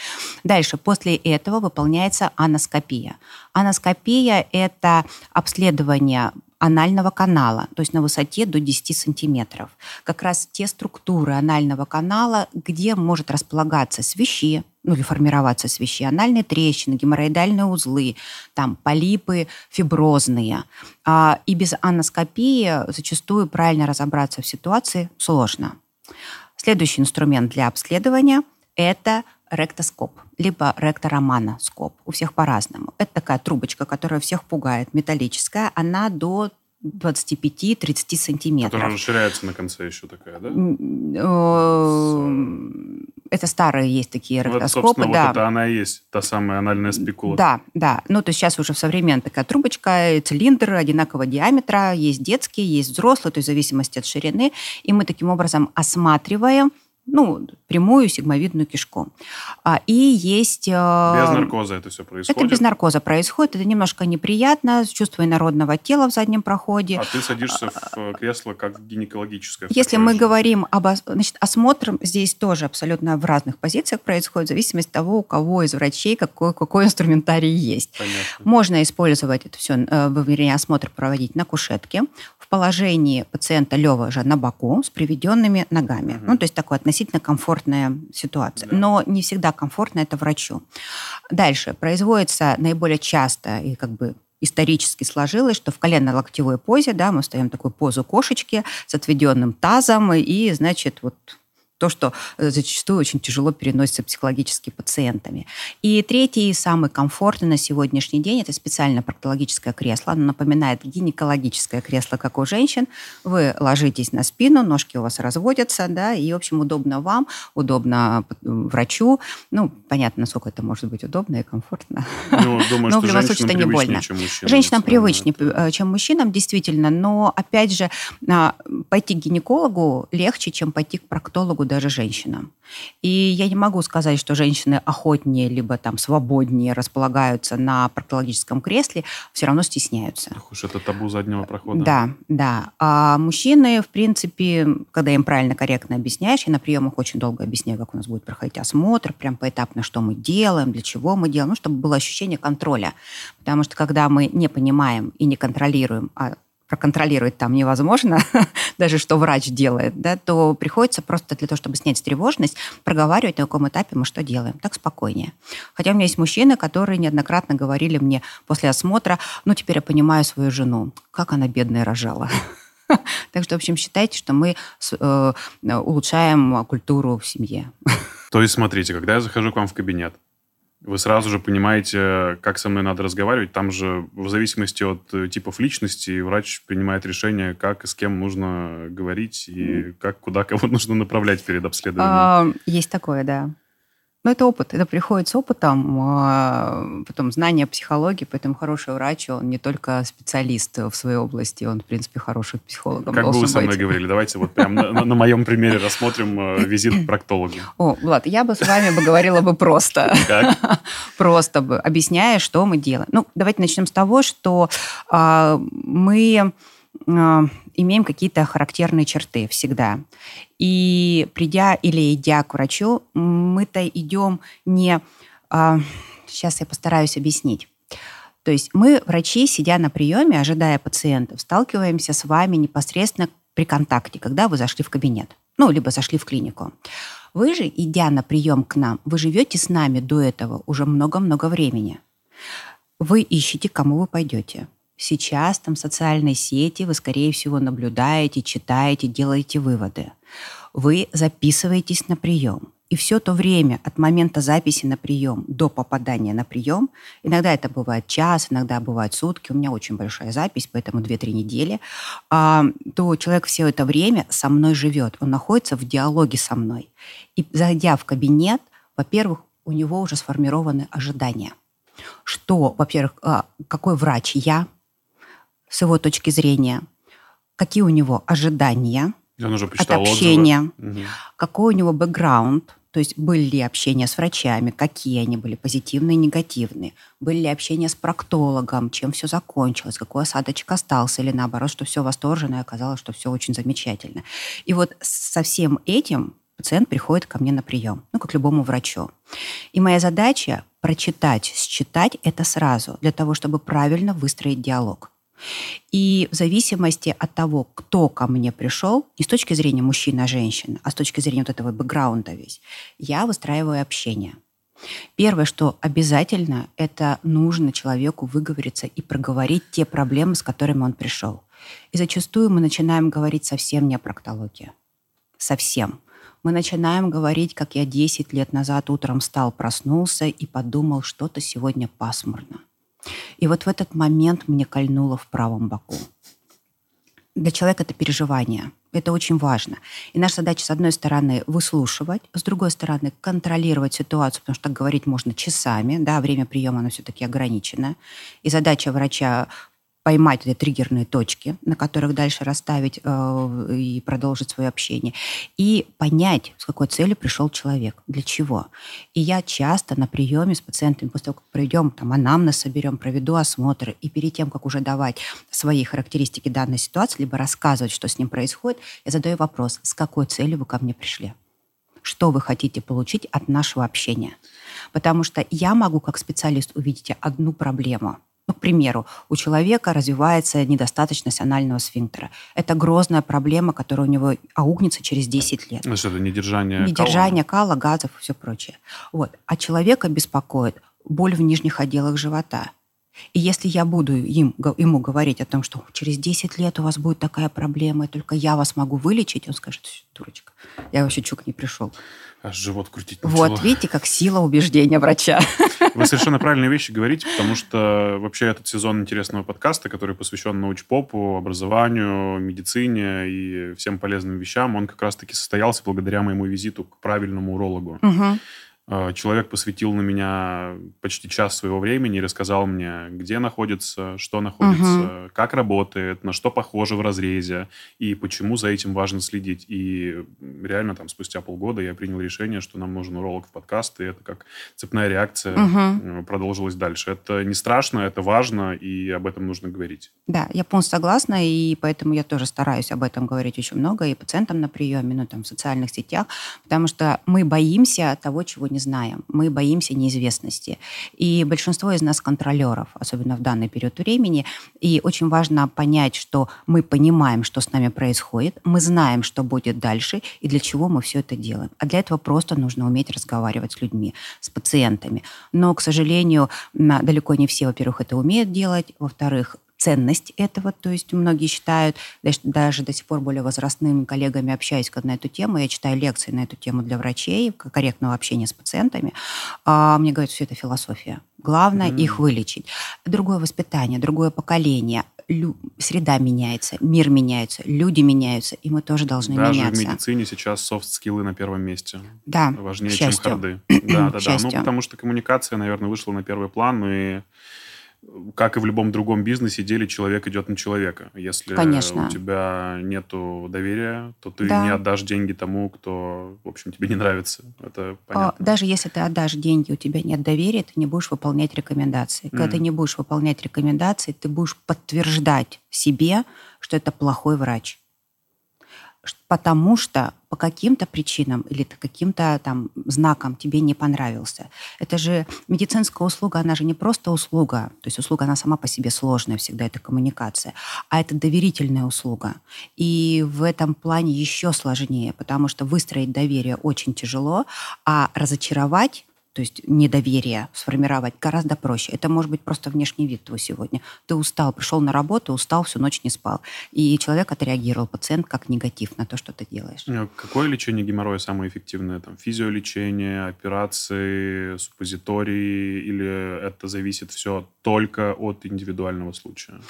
Дальше, после этого выполняется аноскопия. Аноскопия – это обследование анального канала, то есть на высоте до 10 сантиметров. Как раз те структуры анального канала, где может располагаться свищи, ну или формироваться свищи, анальные трещины, геморроидальные узлы, там полипы фиброзные. А, И без аноскопии зачастую правильно разобраться в ситуации сложно. Следующий инструмент для обследования – это ректоскоп, либо ректороманоскоп. У всех по-разному. Это такая трубочка, которая всех пугает, металлическая. Она до 25-30 сантиметров. Которая расширяется на конце еще такая, да? Э, Это старые есть такие Ну, это, ректоскопы, собственно, да. вот это она и есть, та самая анальная спикула. Да, да. Ну, то есть сейчас уже в современной такая трубочка, цилиндр одинакового диаметра, есть детские, есть взрослые, то есть в зависимости от ширины. И мы таким образом осматриваем ну, прямую сигмовидную кишку. А, И есть... э, Без наркоза это все происходит. Это без наркоза происходит. Это немножко неприятно, с чувством инородного тела в заднем проходе. А ты садишься в э, кресло как гинекологическое. Если мы говорим об значит, осмотр, здесь тоже абсолютно в разных позициях происходит, в зависимости от того, у кого из врачей какой, какой инструментарий есть. Понятно. Можно использовать это все, вернее, осмотр проводить на кушетке, положении пациента лежа на боку с приведенными ногами. Мгм. Ну, то есть такое относительно комфортная ситуация. Да. Но не всегда комфортно это врачу. Дальше. Производится наиболее часто и как бы исторически сложилось, что в колено-локтевой позе, да, мы встаем в такую позу кошечки с отведенным тазом, и, значит, вот то, что э, зачастую очень тяжело переносится психологически пациентами. И третий, и самый комфортный на сегодняшний день, это специальное проктологическое кресло. Оно напоминает гинекологическое кресло, как у женщин. Вы ложитесь на спину, ножки у вас разводятся, да, и, в общем, удобно вам, удобно э, врачу. Ну, понятно, насколько это может быть удобно и комфортно. Ну, думаю, Но что в любом случае это не больно. чем мужчинам. Женщинам привычнее, это. чем мужчинам, действительно. Но, опять же, а, пойти к гинекологу легче, чем пойти к проктологу даже женщинам. И я не могу сказать, что женщины охотнее либо там свободнее располагаются на проктологическом кресле, все равно стесняются. Ох уж это табу заднего прохода. Да, да. А мужчины, в принципе, когда им правильно, корректно объясняешь, я на приемах очень долго объясняю, как у нас будет проходить осмотр, прям поэтапно, что мы делаем, для чего мы делаем, ну, чтобы было ощущение контроля. Потому что когда мы не понимаем и не контролируем, а проконтролировать там невозможно, даже что врач делает, да, то приходится просто для того, чтобы снять тревожность, проговаривать, на каком этапе мы что делаем. Так спокойнее. Хотя у меня есть мужчины, которые неоднократно говорили мне после осмотра, ну, теперь я понимаю свою жену, как она бедная рожала. Так что, в общем, считайте, что мы э, улучшаем культуру в семье. То есть, смотрите, когда я захожу к вам в кабинет, вы сразу же понимаете, как со мной надо разговаривать. Там же, в зависимости от э, типов личности, врач принимает решение, как и с кем нужно говорить и как, куда кого нужно направлять перед обследованием. А, Есть такое, да. Но это опыт, это приходит с опытом, а, потом знание психологии, поэтому хороший врач, он не только специалист в своей области, он, в принципе, хороший психологом Как бы вы со мной говорили, давайте вот прям на, моем примере рассмотрим э, визит к проктологу. О, Влад, я бы с вами бы говорила бы просто. Просто бы, объясняя, что мы делаем. Ну, давайте начнем с того, что а, мы имеем какие-то характерные черты всегда. И придя или идя к врачу, мы-то идем не... а, сейчас я постараюсь объяснить. То есть мы, врачи, сидя на приеме, ожидая пациентов, сталкиваемся с вами непосредственно при контакте, когда вы зашли в кабинет. ну, либо зашли в клинику. Вы же, идя на прием к нам, вы живете с нами до этого уже много-много времени. Вы ищете, кому вы пойдете. Сейчас там социальные сети, вы, скорее всего, наблюдаете, читаете, делаете выводы. Вы записываетесь на прием. И все то время от момента записи на прием до попадания на прием, иногда это бывает час, иногда бывает сутки, у меня очень большая запись, поэтому 2-3 недели, а, то человек все это время со мной живет, он находится в диалоге со мной. И зайдя в кабинет, во-первых, у него уже сформированы ожидания. Что, во-первых, а, какой врач я, с его точки зрения, какие у него ожидания от общения, угу. какой у него бэкграунд, то есть были ли общения с врачами, какие они были, позитивные, негативные. Были ли общения с проктологом, чем все закончилось, какой осадочек остался, или наоборот, что все восторженно, и оказалось, что все очень замечательно. И вот со всем этим пациент приходит ко мне на прием, ну, как любому врачу. И моя задача прочитать, считать это сразу, для того, чтобы правильно выстроить диалог. И в зависимости от того, кто ко мне пришел, не с точки зрения мужчина, женщина, а с точки зрения вот этого бэкграунда весь, я выстраиваю общение. Первое, что обязательно, это нужно человеку выговориться и проговорить те проблемы, с которыми он пришел. И зачастую мы начинаем говорить совсем не о проктологии. Совсем. Мы начинаем говорить, как я 10 лет назад утром встал, проснулся и подумал, что-то сегодня пасмурно. И вот в этот момент мне кольнуло в правом боку. Для человека это переживание. Это очень важно. И наша задача, с одной стороны, выслушивать, с другой стороны, контролировать ситуацию, потому что так говорить можно часами, да, время приема, оно все-таки ограничено. И задача врача поймать эти триггерные точки, на которых дальше расставить э, и продолжить свое общение, и понять, с какой целью пришел человек, для чего. И я часто на приеме с пациентами, после того, как пройдем, там, анамнез соберем, проведу осмотр, и перед тем, как уже давать свои характеристики данной ситуации, либо рассказывать, что с ним происходит, я задаю вопрос, с какой целью вы ко мне пришли? Что вы хотите получить от нашего общения? Потому что я могу как специалист увидеть одну проблему – ну, к примеру, у человека развивается недостаточность анального сфинктера. Это грозная проблема, которая у него аугнется через 10 лет. Значит, это недержание Недержание кала, кала газов и все прочее. Вот. А человека беспокоит боль в нижних отделах живота. И если я буду им, ему говорить о том, что через 10 лет у вас будет такая проблема, и только я вас могу вылечить, он скажет, дурочка, я вообще чук не пришел. Аж живот крутить начало. Вот, видите, как сила убеждения врача. Вы совершенно правильные вещи говорите, потому что вообще этот сезон интересного подкаста, который посвящен научпопу, образованию, медицине и всем полезным вещам, он как раз-таки состоялся благодаря моему визиту к правильному урологу. Угу. Э, человек посвятил на меня почти час своего времени и рассказал мне, где находится, что находится, угу. как работает, на что похоже в разрезе и почему за этим важно следить. И реально там спустя полгода я принял решение, что нам нужен уролог в подкаст, и это как цепная реакция угу. продолжилась дальше. Это не страшно, это важно, и об этом нужно говорить. Да, я полностью согласна, и поэтому я тоже стараюсь об этом говорить очень много и пациентам на приеме, ну там в социальных сетях, потому что мы боимся того, чего не знаем. Мы боимся неизвестности. И большинство из нас контролеров, особенно в данный период времени. И очень важно понять, что мы понимаем, что с нами происходит, мы знаем, что будет дальше и для чего мы все это делаем. А для этого просто нужно уметь разговаривать с людьми, с пациентами. Но, к сожалению, далеко не все, во-первых, это умеют делать, во-вторых, ценность этого. То есть многие считают, даже до сих пор более возрастными коллегами общаюсь на эту тему, я читаю лекции на эту тему для врачей, корректного общения с пациентами. А мне говорят, все это философия. Главное mm. их вылечить. Другое воспитание, другое поколение, лю- среда меняется, мир меняется, люди меняются, и мы тоже должны Даже меняться. Даже в медицине сейчас софт-скиллы на первом месте. Да, Важнее, чем харды. Да, да, да. Ну, потому что коммуникация, наверное, вышла на первый план, и как и в любом другом бизнесе, деле человек идет на человека. Если Конечно. у тебя нет доверия, то ты да. не отдашь деньги тому, кто, в общем, тебе не нравится. Это а, понятно. Даже если ты отдашь деньги, у тебя нет доверия, ты не будешь выполнять рекомендации. Когда mm. ты не будешь выполнять рекомендации, ты будешь подтверждать себе, что это плохой врач. Потому что по каким-то причинам или каким-то там знаком тебе не понравился. Это же медицинская услуга, она же не просто услуга, то есть услуга, она сама по себе сложная всегда, это коммуникация, а это доверительная услуга. И в этом плане еще сложнее, потому что выстроить доверие очень тяжело, а разочаровать то есть недоверие сформировать гораздо проще. Это может быть просто внешний вид твой сегодня. Ты устал, пришел на работу, устал, всю ночь не спал. И человек отреагировал, пациент, как негатив на то, что ты делаешь. А какое лечение геморроя самое эффективное? Там, физиолечение, операции, суппозитории? Или это зависит все только от индивидуального случая?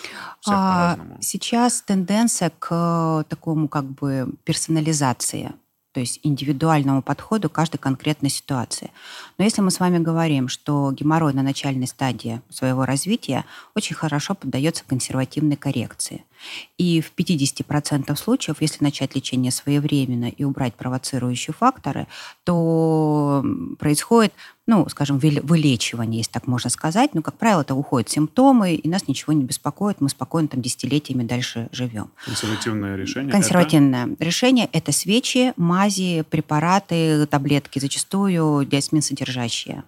а, сейчас тенденция к такому как бы персонализации то есть индивидуальному подходу каждой конкретной ситуации. Но если мы с вами говорим, что геморрой на начальной стадии своего развития очень хорошо поддается консервативной коррекции, и в 50% случаев, если начать лечение своевременно и убрать провоцирующие факторы, то происходит, ну, скажем, вылечивание, если так можно сказать. Но, как правило, это уходят симптомы, и нас ничего не беспокоит, мы спокойно там десятилетиями дальше живем. Консервативное решение? Консервативное это? решение – это свечи, мази, препараты, таблетки, зачастую диасмин содержащие.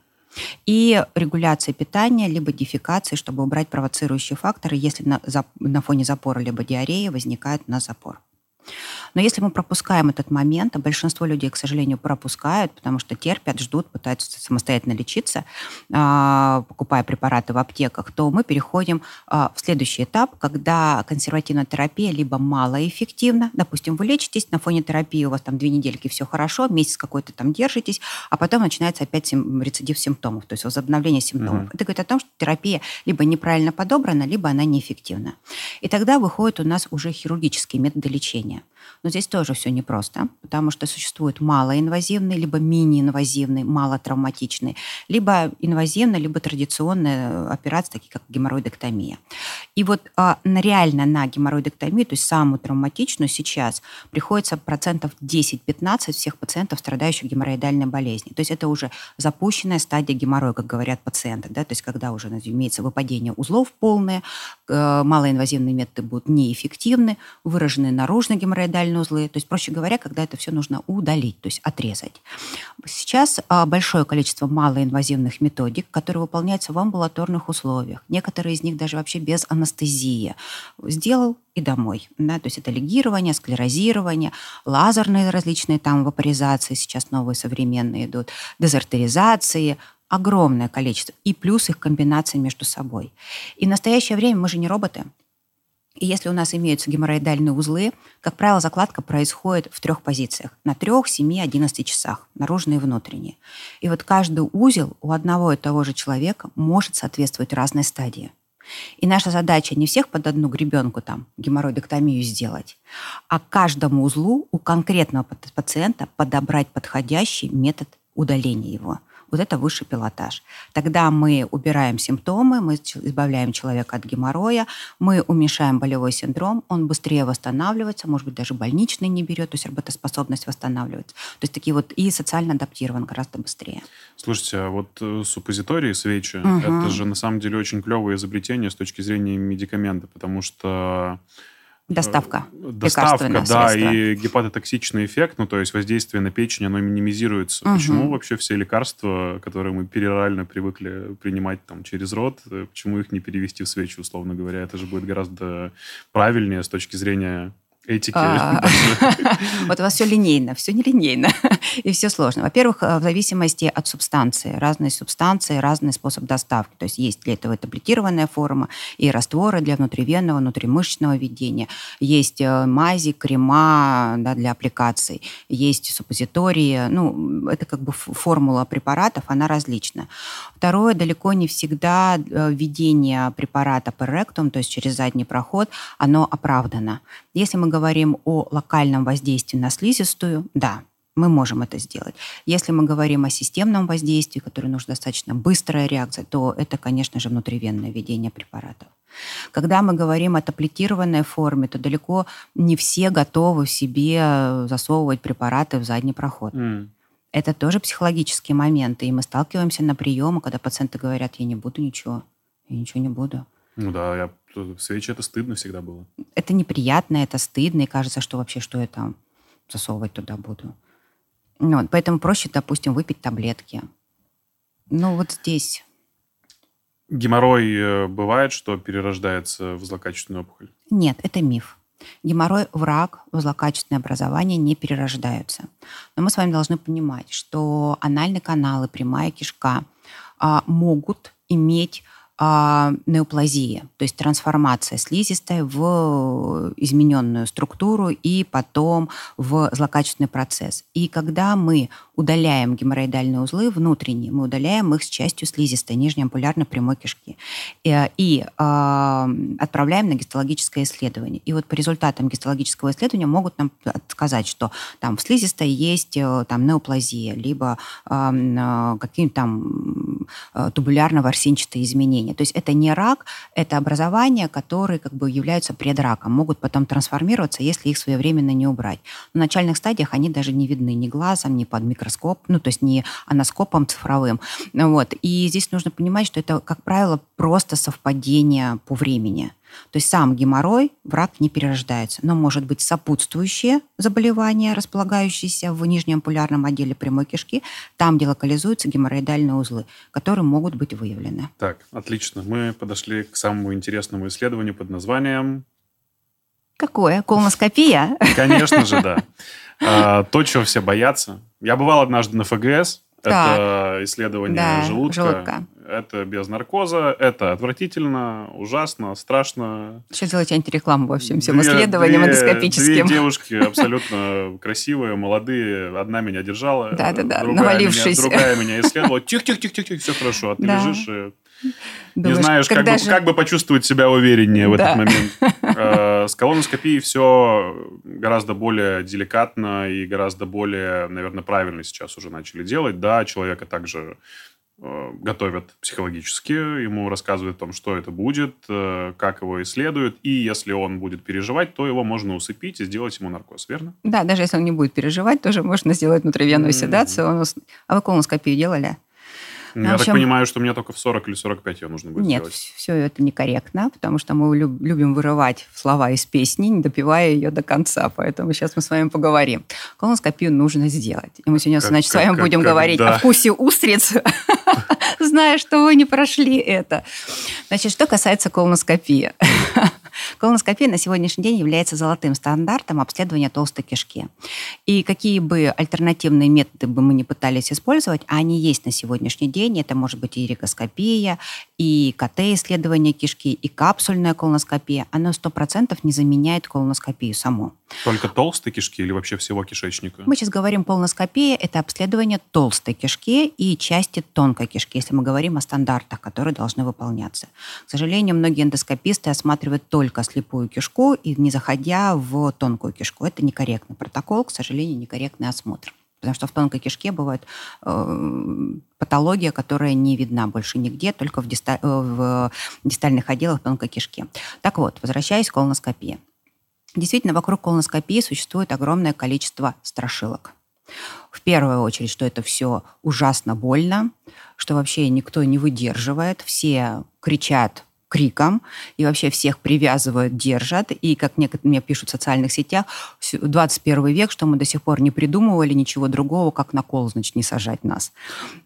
И регуляция питания, либо дефекации, чтобы убрать провоцирующие факторы, если на, на фоне запора либо диареи возникает на запор. Но если мы пропускаем этот момент, а большинство людей, к сожалению, пропускают, потому что терпят, ждут, пытаются самостоятельно лечиться, а, покупая препараты в аптеках, то мы переходим а, в следующий этап, когда консервативная терапия либо малоэффективна, допустим, вы лечитесь, на фоне терапии у вас там две недельки все хорошо, месяц какой-то там держитесь, а потом начинается опять рецидив симптомов, то есть возобновление симптомов. Mm-hmm. Это говорит о том, что терапия либо неправильно подобрана, либо она неэффективна. И тогда выходят у нас уже хирургические методы лечения. Но здесь тоже все непросто, потому что существует малоинвазивный, либо мини-инвазивный, малотравматичный, либо инвазивный, либо традиционная операция, такие как геморроидектомия. И вот а, реально на геморроидектомию, то есть самую травматичную сейчас, приходится процентов 10-15 всех пациентов, страдающих геморроидальной болезнью. То есть это уже запущенная стадия геморроя, как говорят пациенты, да, то есть когда уже имеется выпадение узлов полное, э, малоинвазивные методы будут неэффективны, выраженные наружные геморроидальные спинальные узлы. То есть, проще говоря, когда это все нужно удалить, то есть отрезать. Сейчас а, большое количество малоинвазивных методик, которые выполняются в амбулаторных условиях. Некоторые из них даже вообще без анестезии. Сделал и домой. Да? То есть это легирование, склерозирование, лазерные различные там вапоризации, сейчас новые современные идут, дезартеризации, огромное количество. И плюс их комбинации между собой. И в настоящее время мы же не роботы. И если у нас имеются геморроидальные узлы, как правило, закладка происходит в трех позициях. На трех, семи, одиннадцати часах. Наружные и внутренние. И вот каждый узел у одного и того же человека может соответствовать разной стадии. И наша задача не всех под одну гребенку там геморроидоктомию сделать, а каждому узлу у конкретного пациента подобрать подходящий метод удаления его – вот это высший пилотаж. Тогда мы убираем симптомы, мы избавляем человека от геморроя, мы уменьшаем болевой синдром, он быстрее восстанавливается, может быть, даже больничный не берет, то есть работоспособность восстанавливается. То есть такие вот и социально адаптирован гораздо быстрее. Слушайте, а вот э, суппозитории, свечи, угу. это же на самом деле очень клевое изобретение с точки зрения медикамента, потому что Доставка. Э, доставка, да, средство. и гепатотоксичный эффект, ну, то есть воздействие на печень, оно минимизируется. Угу. Почему вообще все лекарства, которые мы перорально привыкли принимать там через рот, э, почему их не перевести в свечи, условно говоря? Это же будет гораздо правильнее с точки зрения этики. А, вот у вас все линейно, все нелинейно и все сложно. Во-первых, э, в зависимости от субстанции. Разные субстанции, разный способ доставки. То есть есть для этого таблетированная форма и растворы для внутривенного, внутримышечного введения. Есть э, мази, крема да, для аппликаций. Есть суппозитории. Ну, это как бы формула препаратов, она различна. Второе, далеко не всегда э, введение препарата per rectum, то есть через задний проход, оно оправдано. Если мы говорим о локальном воздействии на слизистую, да, мы можем это сделать. Если мы говорим о системном воздействии, которое нужно достаточно быстрая реакция, то это, конечно же, внутривенное введение препаратов. Когда мы говорим о таблетированной форме, то далеко не все готовы в себе засовывать препараты в задний проход. Mm. Это тоже психологические моменты. И мы сталкиваемся на приемы, когда пациенты говорят, я не буду ничего, я ничего не буду. Ну да, я, свечи это стыдно всегда было. Это неприятно, это стыдно, и кажется, что вообще, что я там засовывать туда буду. Ну, поэтому проще, допустим, выпить таблетки. Ну, вот здесь. Геморрой э, бывает, что перерождается в злокачественную опухоль? Нет, это миф. Геморрой, враг, злокачественные образования не перерождаются. Но мы с вами должны понимать, что анальные каналы, прямая кишка а, могут иметь неоплазия, то есть трансформация слизистой в измененную структуру и потом в злокачественный процесс. И когда мы удаляем геморроидальные узлы внутренние, мы удаляем их с частью слизистой нижнеампулярной прямой кишки и, и э, отправляем на гистологическое исследование. И вот по результатам гистологического исследования могут нам сказать, что там в слизистой есть э, там неоплазия, либо э, какие-то там э, тубулярно-ворсинчатые изменения. То есть это не рак, это образования, которые как бы являются предраком, могут потом трансформироваться, если их своевременно не убрать. На начальных стадиях они даже не видны ни глазом, ни под микроскоп, ну, то есть не аноскопом цифровым. Вот. И здесь нужно понимать, что это, как правило, просто совпадение по времени. То есть сам геморрой в рак не перерождается, но может быть сопутствующее заболевание, располагающееся в нижнем полярном отделе прямой кишки, там, где локализуются геморроидальные узлы, которые могут быть выявлены. Так, отлично. Мы подошли к самому интересному исследованию под названием... Какое? Колоноскопия? Конечно же, да. А, то, чего все боятся. Я бывал однажды на ФГС. Так. Это исследование да, желудка. желудка. Это без наркоза. Это отвратительно, ужасно, страшно. Сейчас делаете антирекламу во всем всем исследованиям две, эндоскопическим. Две девушки абсолютно красивые, молодые. Одна меня держала. Да-да-да, навалившись. Меня, другая меня исследовала. Тихо-тихо-тихо, все хорошо. А ты да. лежишь и Думаешь, не знаешь, как, бы, же... как бы почувствовать себя увереннее в да. этот момент. Э, с колоноскопией все гораздо более деликатно и гораздо более, наверное, правильно сейчас уже начали делать. Да, человека также готовят психологически, ему рассказывают о том, что это будет, э, как его исследуют, и если он будет переживать, то его можно усыпить и сделать ему наркоз, верно? Да, даже если он не будет переживать, тоже можно сделать внутривенную mm-hmm. седацию. А вы колоноскопию делали? Ну, я общем, так понимаю, что мне только в 40 или 45 ее нужно будет Нет, сделать. все это некорректно, потому что мы любим вырывать слова из песни, не допивая ее до конца. Поэтому сейчас мы с вами поговорим. Колоноскопию нужно сделать. И мы сегодня, как, значит, как, с вами как, будем как, говорить да. о вкусе устриц, зная, что вы не прошли это. Значит, что касается колоноскопии. Колоноскопия на сегодняшний день является золотым стандартом обследования толстой кишки. И какие бы альтернативные методы бы мы не пытались использовать, а они есть на сегодняшний день, это может быть и рикоскопия, и КТ-исследование кишки, и капсульная колоноскопия, оно 100% не заменяет колоноскопию саму. Только толстой кишки или вообще всего кишечника? Мы сейчас говорим колоноскопия, это обследование толстой кишки и части тонкой кишки, если мы говорим о стандартах, которые должны выполняться. К сожалению, многие эндоскописты осматривают только слепую кишку и не заходя в тонкую кишку. Это некорректный протокол, к сожалению, некорректный осмотр. Потому что в тонкой кишке бывает э, патология, которая не видна больше нигде, только в, диста, э, в дистальных отделах тонкой кишки. Так вот, возвращаясь к колоноскопии. Действительно, вокруг колоноскопии существует огромное количество страшилок. В первую очередь, что это все ужасно больно, что вообще никто не выдерживает, все кричат криком, и вообще всех привязывают, держат. И, как некоторые мне пишут в социальных сетях, 21 век, что мы до сих пор не придумывали ничего другого, как на кол, значит, не сажать нас.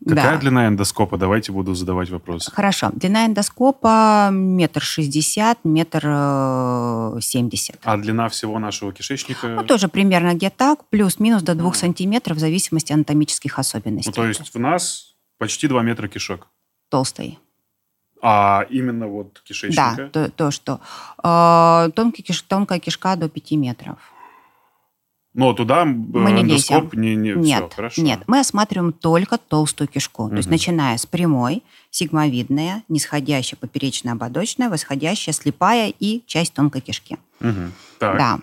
Какая да. длина эндоскопа? Давайте буду задавать вопросы. Хорошо. Длина эндоскопа метр шестьдесят, метр э, семьдесят. А длина всего нашего кишечника? Ну, тоже примерно где так, плюс-минус до двух сантиметров в зависимости от анатомических особенностей. Ну, то есть в нас почти два метра кишок? Толстый. А именно вот кишечника? Да, то, то что. Э, тонкий киш, тонкая кишка до 5 метров. Но туда мы не эндоскоп не, не нет, все, хорошо. Нет, мы осматриваем только толстую кишку. Угу. То есть начиная с прямой, сигмовидная, нисходящая поперечная ободочная, восходящая, слепая и часть тонкой кишки. Угу. Так. Да.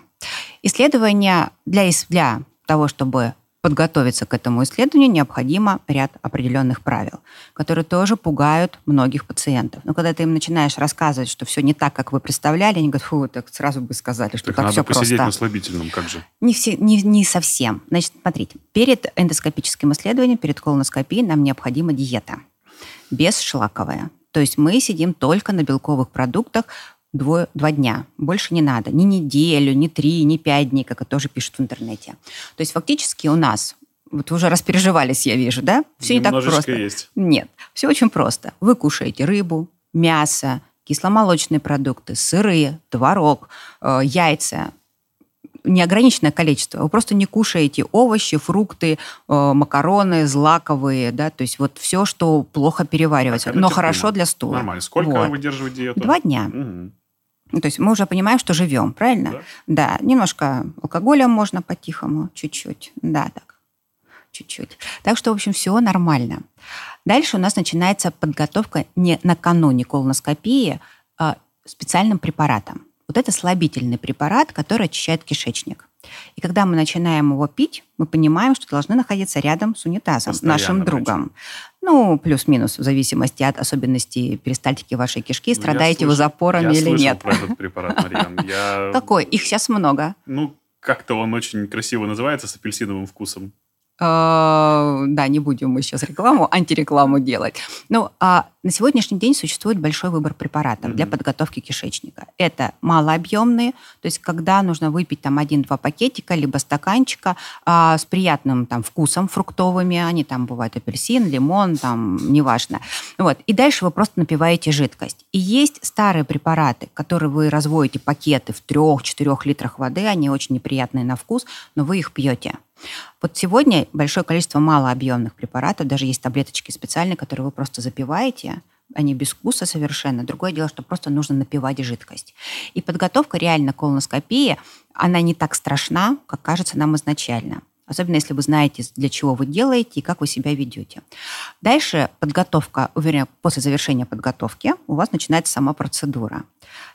Исследования для, для того, чтобы подготовиться к этому исследованию, необходимо ряд определенных правил, которые тоже пугают многих пациентов. Но когда ты им начинаешь рассказывать, что все не так, как вы представляли, они говорят, фу, так сразу бы сказали, что так, так надо все посидеть просто. на слабительном, как же? Не, все, не, не совсем. Значит, смотрите, перед эндоскопическим исследованием, перед колоноскопией нам необходима диета. Бесшлаковая. То есть мы сидим только на белковых продуктах, двое, два дня. Больше не надо. Ни неделю, ни три, ни пять дней, как это тоже пишут в интернете. То есть фактически у нас вот вы уже распереживались, я вижу, да? Все не так просто. есть. Нет, все очень просто. Вы кушаете рыбу, мясо, кисломолочные продукты, сыры, творог, э, яйца, неограниченное количество. Вы просто не кушаете овощи, фрукты, э, макароны, злаковые, да, то есть вот все, что плохо переваривается, но терпимо. хорошо для стула. Нормально. Сколько Вот. выдерживать диету? Два дня. Мгм. Ну, То есть мы уже понимаем, что живем, правильно? Да. Да, немножко алкоголя можно по-тихому, чуть-чуть. Да, так, чуть-чуть. Так что, в общем, все нормально. Дальше у нас начинается подготовка не накануне колоноскопии а специальным препаратом. Вот это слабительный препарат, который очищает кишечник. И когда мы начинаем его пить, мы понимаем, что должны находиться рядом с унитазом, Постоянно нашим другом. Ну, плюс-минус, в зависимости от особенностей перистальтики вашей кишки, Ну, страдаете вы слышал- запорами я или слышал нет. про этот препарат, Марьян. Я... Какой? Их сейчас много. Ну, как-то он очень красиво называется, с апельсиновым вкусом. Э, Да, не будем мы сейчас рекламу, антирекламу делать. Ну, а на сегодняшний день существует большой выбор препаратов для Мгм. подготовки кишечника. Это малообъемные, то есть когда нужно выпить там один-два пакетика, либо стаканчика а, с приятным там вкусом фруктовыми, они там бывают апельсин, лимон, там, неважно. Вот. И дальше вы просто напиваете жидкость. И есть старые препараты, которые вы разводите пакеты в 3-4 литрах воды, они очень неприятные на вкус, но вы их пьете. Вот сегодня большое количество малообъемных препаратов, даже есть таблеточки специальные, которые вы просто запиваете, они без вкуса совершенно. Другое дело, что просто нужно напивать жидкость. И подготовка реально к колоноскопии, она не так страшна, как кажется нам изначально. Особенно если вы знаете, для чего вы делаете и как вы себя ведете. Дальше подготовка, вернее, после завершения подготовки у вас начинается сама процедура.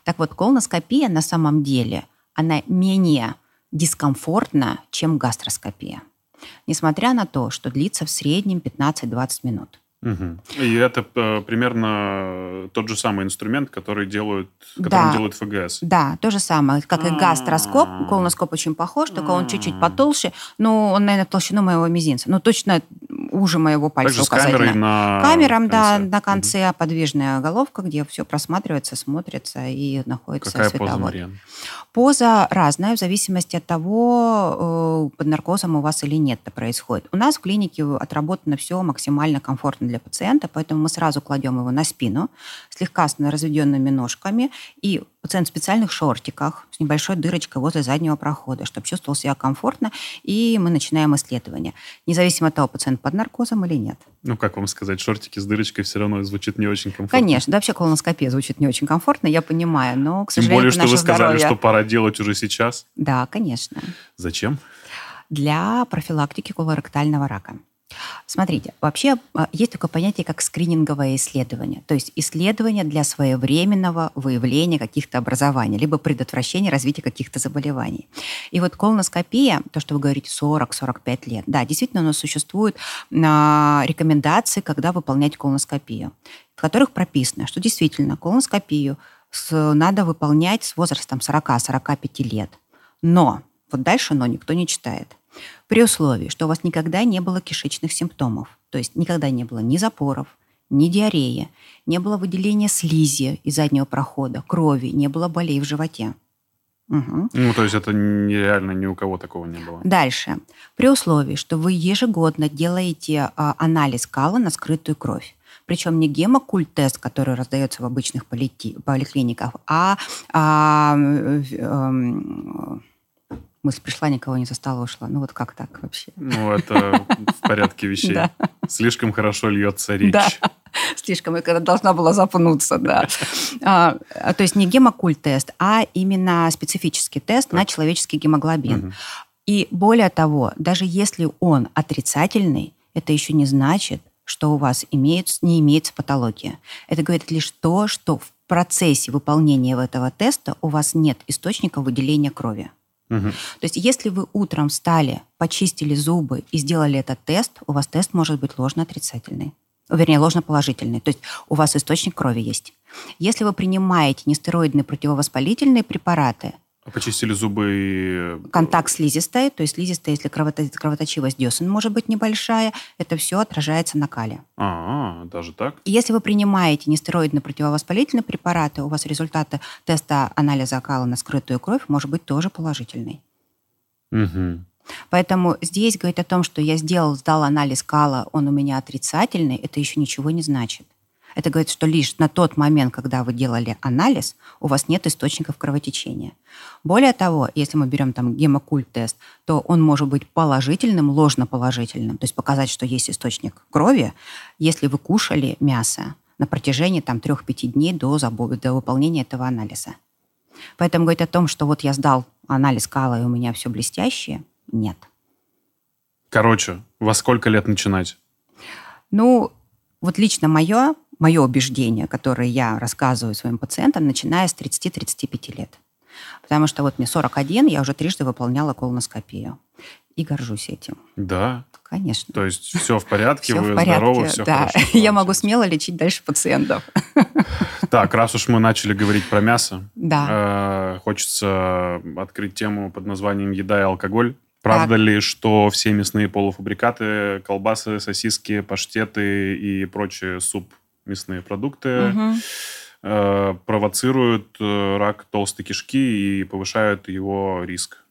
Так вот, колоноскопия на самом деле, она менее дискомфортна, чем гастроскопия. Несмотря на то, что длится в среднем 15-20 минут. Мгм. И это э, примерно тот же самый инструмент, который делают, которым Да. делают ФГС. Да, то же самое, как и гастроскоп. А. Колоноскоп очень похож, только он чуть-чуть потолще. Ну, он, наверное, в толщину моего мизинца. Ну, точно уже моего пальца Также с указательного. камерой на Камерам, да, конце. на конце подвижная головка, где все просматривается, смотрится и находится Какая поза, световод. Марьян? Поза разная в зависимости от того, э, под наркозом у вас или нет это происходит. У нас в клинике отработано все максимально комфортно для пациента, поэтому мы сразу кладем его на спину, слегка с разведенными ножками, и пациент в специальных шортиках с небольшой дырочкой возле заднего прохода, чтобы чувствовал себя комфортно, и мы начинаем исследование. Независимо от того, пациент под наркозом или нет. Ну, как вам сказать, шортики с дырочкой все равно звучит не очень комфортно. Конечно, да, вообще колоноскопия звучит не очень комфортно, я понимаю, но, к Тем сожалению, более, это что вы сказали, здоровье. что пора делать уже сейчас. Да, конечно. Зачем? для профилактики колоректального рака. Смотрите, вообще а, есть такое понятие, как скрининговое исследование, то есть исследование для своевременного выявления каких-то образований, либо предотвращения развития каких-то заболеваний. И вот колоноскопия, то, что вы говорите, 40-45 лет, да, действительно у нас существуют а, рекомендации, когда выполнять колоноскопию, в которых прописано, что действительно колоноскопию надо выполнять с возрастом 40-45 лет. Но, вот дальше но никто не читает. При условии, что у вас никогда не было кишечных симптомов, то есть никогда не было ни запоров, ни диареи, не было выделения слизи из заднего прохода, крови, не было болей в животе. Мгм. Ну, то есть это нереально ни у кого такого не было. Дальше. При условии, что вы ежегодно делаете а, анализ кала на скрытую кровь. Причем не гемокульт-тест, который раздается в обычных полити- поликлиниках, а, а, э, эм, мысль пришла, никого не застала, ушла. Ну вот как так вообще? Ну, это в порядке вещей. Да. Слишком хорошо льется речь. Да. Слишком я когда должна была запнуться, да. А, а, то есть не гемокульт-тест, а именно специфический тест на Так. человеческий гемоглобин. Мгм. И более того, даже если он отрицательный, это еще не значит, что у вас имеют, не имеется патология. Это говорит лишь то, что в процессе выполнения этого теста у вас нет источника выделения крови. То есть если вы утром встали, почистили зубы и сделали этот тест, у вас тест может быть ложно-отрицательный. Вернее, ложно-положительный. То есть у вас источник крови есть. Если вы принимаете нестероидные противовоспалительные препараты, почистили зубы и... Контакт слизистой, то есть слизистая, если кровоточивость десен может быть небольшая, это все отражается на кале. А, даже так? Если вы принимаете нестероидные противовоспалительные препараты, у вас результаты теста анализа кала на скрытую кровь может быть тоже положительный. Угу. Поэтому здесь говорить о том, что я сделал, сдал анализ кала, он у меня отрицательный, это еще ничего не значит. Это говорит, что лишь на тот момент, когда вы делали анализ, у вас нет источников кровотечения. Более того, если мы берем там гемокульт-тест, то он может быть положительным, ложноположительным, то есть показать, что есть источник крови, если вы кушали мясо на протяжении там 3-5 дней до, до выполнения этого анализа. Поэтому говорить о том, что вот я сдал анализ кала, и у меня все блестящее, нет. Короче, во сколько лет начинать? Ну, вот лично мое, мое убеждение, которое я рассказываю своим пациентам, начиная с 30-35 лет. Потому что вот мне 41, я уже трижды выполняла колоноскопию. И горжусь этим. Да? Конечно. То есть все в порядке, все вы в порядке, здоровы, все да. хорошо. Я могу смело лечить дальше пациентов. Так, раз уж мы начали говорить про мясо, да. э, хочется открыть тему под названием «Еда и алкоголь». Правда так. ли, что все мясные полуфабрикаты, колбасы, сосиски, паштеты и прочие субмясные продукты угу. э, провоцируют э, рак толстой кишки и повышают его риск?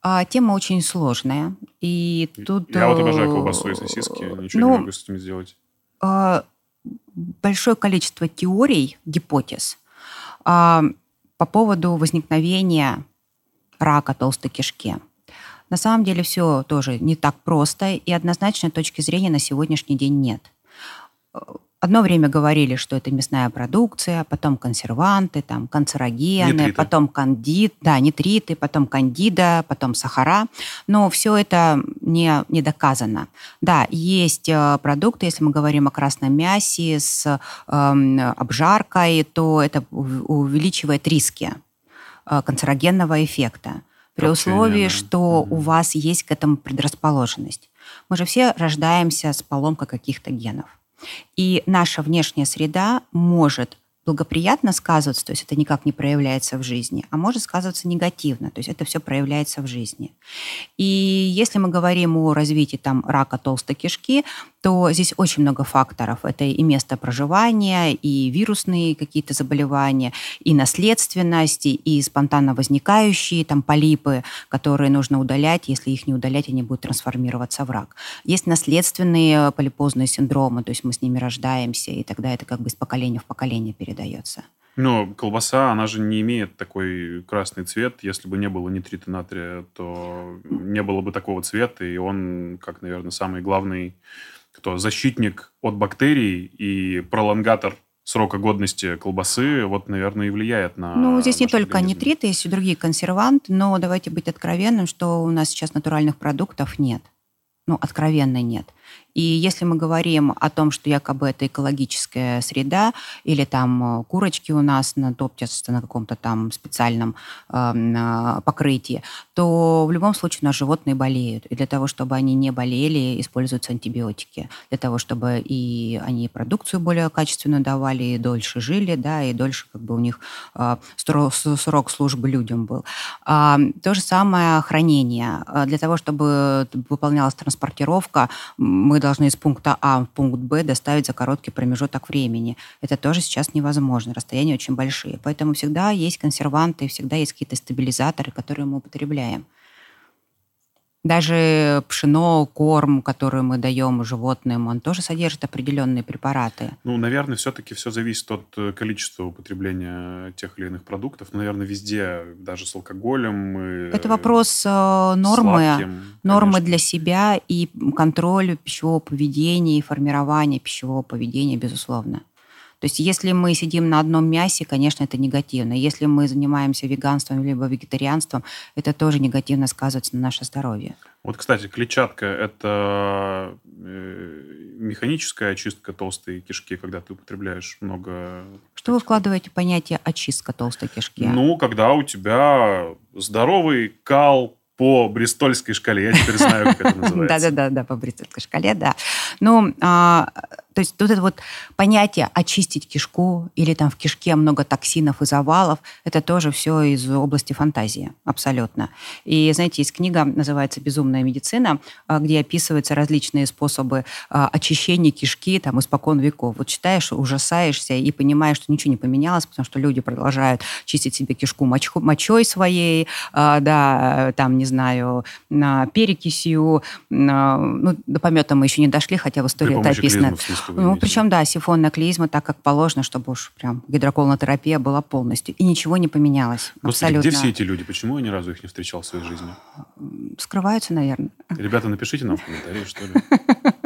А, тема очень сложная. И тут... Я вот обожаю колбасу и сосиски, ничего ну, не могу с этим сделать. А, большое количество теорий, гипотез а, по поводу возникновения рака толстой кишки. На самом деле все тоже не так просто, и однозначной точки зрения на сегодняшний день нет. Одно время говорили, что это мясная продукция, потом консерванты, там, канцерогены, нитриты. потом кандид, да, нитриты, потом кандида, потом сахара. Но все это не, не доказано. Да, есть э, продукты, если мы говорим о красном мясе с э, обжаркой, то это увеличивает риски э, канцерогенного эффекта при условии, что угу. у вас есть к этому предрасположенность. Мы же все рождаемся с поломкой каких-то генов. И наша внешняя среда может благоприятно сказываться, то есть это никак не проявляется в жизни, а может сказываться негативно, то есть это все проявляется в жизни. И если мы говорим о развитии там, рака толстой кишки, то здесь очень много факторов. Это и место проживания, и вирусные какие-то заболевания, и наследственность, и спонтанно возникающие там полипы, которые нужно удалять. Если их не удалять, они будут трансформироваться в рак. Есть наследственные полипозные синдромы, то есть мы с ними рождаемся, и тогда это как бы из поколения в поколение передается. Но колбаса, она же не имеет такой красный цвет. Если бы не было нитрита натрия, то не было бы такого цвета, и он, как, наверное, самый главный кто защитник от бактерий и пролонгатор срока годности колбасы, вот, наверное, и влияет на... Ну, здесь не только организм. нитриты, есть и другие консерванты, но давайте быть откровенным, что у нас сейчас натуральных продуктов нет. Ну, откровенно нет. И если мы говорим о том, что якобы это экологическая среда, или там э, курочки у нас натоптятся на каком-то там специальном э, покрытии, то в любом случае у нас животные болеют. И для того, чтобы они не болели, используются антибиотики. Для того, чтобы и они продукцию более качественную давали, и дольше жили, да, и дольше как бы у них э, срок службы людям был. Э, то же самое хранение. Э, для того, чтобы выполнялась транспортировка, мы должны из пункта А в пункт Б доставить за короткий промежуток времени. Это тоже сейчас невозможно. Расстояния очень большие. Поэтому всегда есть консерванты, всегда есть какие-то стабилизаторы, которые мы употребляем. Даже пшено, корм, который мы даем животным, он тоже содержит определенные препараты. Ну, наверное, все-таки все зависит от э, количества употребления тех или иных продуктов. Наверное, везде, даже с алкоголем. И Это вопрос э, нормы, сладким, нормы конечно. для себя и контроль пищевого поведения и формирования пищевого поведения, безусловно. То есть если мы сидим на одном мясе, конечно, это негативно. Если мы занимаемся веганством либо вегетарианством, это тоже негативно сказывается на наше здоровье. Вот, кстати, клетчатка – это э, механическая очистка толстой кишки, когда ты употребляешь много... Что вы вкладываете в понятие очистка толстой кишки? Ну, когда у тебя здоровый кал, по бристольской шкале. Я теперь знаю, как это называется. Да-да-да, по бристольской шкале, да. Ну, а, То есть вот это вот понятие очистить кишку или там в кишке много токсинов и завалов, это тоже все из области фантазии, абсолютно. И, знаете, есть книга, называется «Безумная медицина», а, где описываются различные способы а, очищения кишки там испокон веков. Вот читаешь, ужасаешься и понимаешь, что ничего не поменялось, потому что люди продолжают чистить себе кишку мочой своей, а, да, там, не знаю, перекисью, ну, до помета мы еще не дошли, хотя в истории это описано. Ну, причем, да, сифонная клизма, так как положено, чтобы уж прям гидроколонотерапия была полностью. И ничего не поменялось. Господи, абсолютно. где все эти люди? Почему я ни разу их не встречал в своей жизни? Скрываются, наверное. Ребята, напишите нам в комментарии, что ли.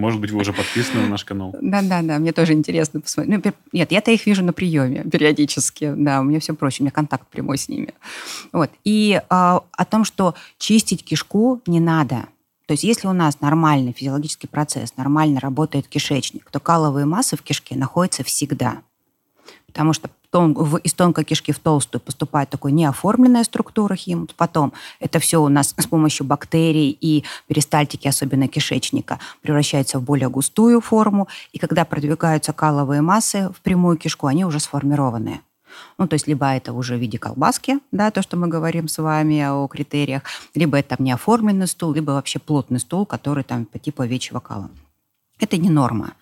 Может быть, вы уже подписаны на наш канал. Да-да-да, мне тоже интересно посмотреть. Ну, нет, я-то их вижу на приеме периодически. Да, у меня все проще, у меня контакт прямой с ними. Вот. И э, о том, что чистить кишку не надо. То есть если у нас нормальный физиологический процесс, нормально работает кишечник, то каловые массы в кишке находятся всегда. Потому что из тонкой кишки в толстую поступает такой неоформленная структура хим. Потом это все у нас с помощью бактерий и перистальтики, особенно кишечника, превращается в более густую форму. И когда продвигаются каловые массы в прямую кишку, они уже сформированные. Ну, то есть либо это уже в виде колбаски, да, то, что мы говорим с вами о критериях, либо это там неоформленный стул, либо вообще плотный стул, который там по типу овечьего кала. Это не норма.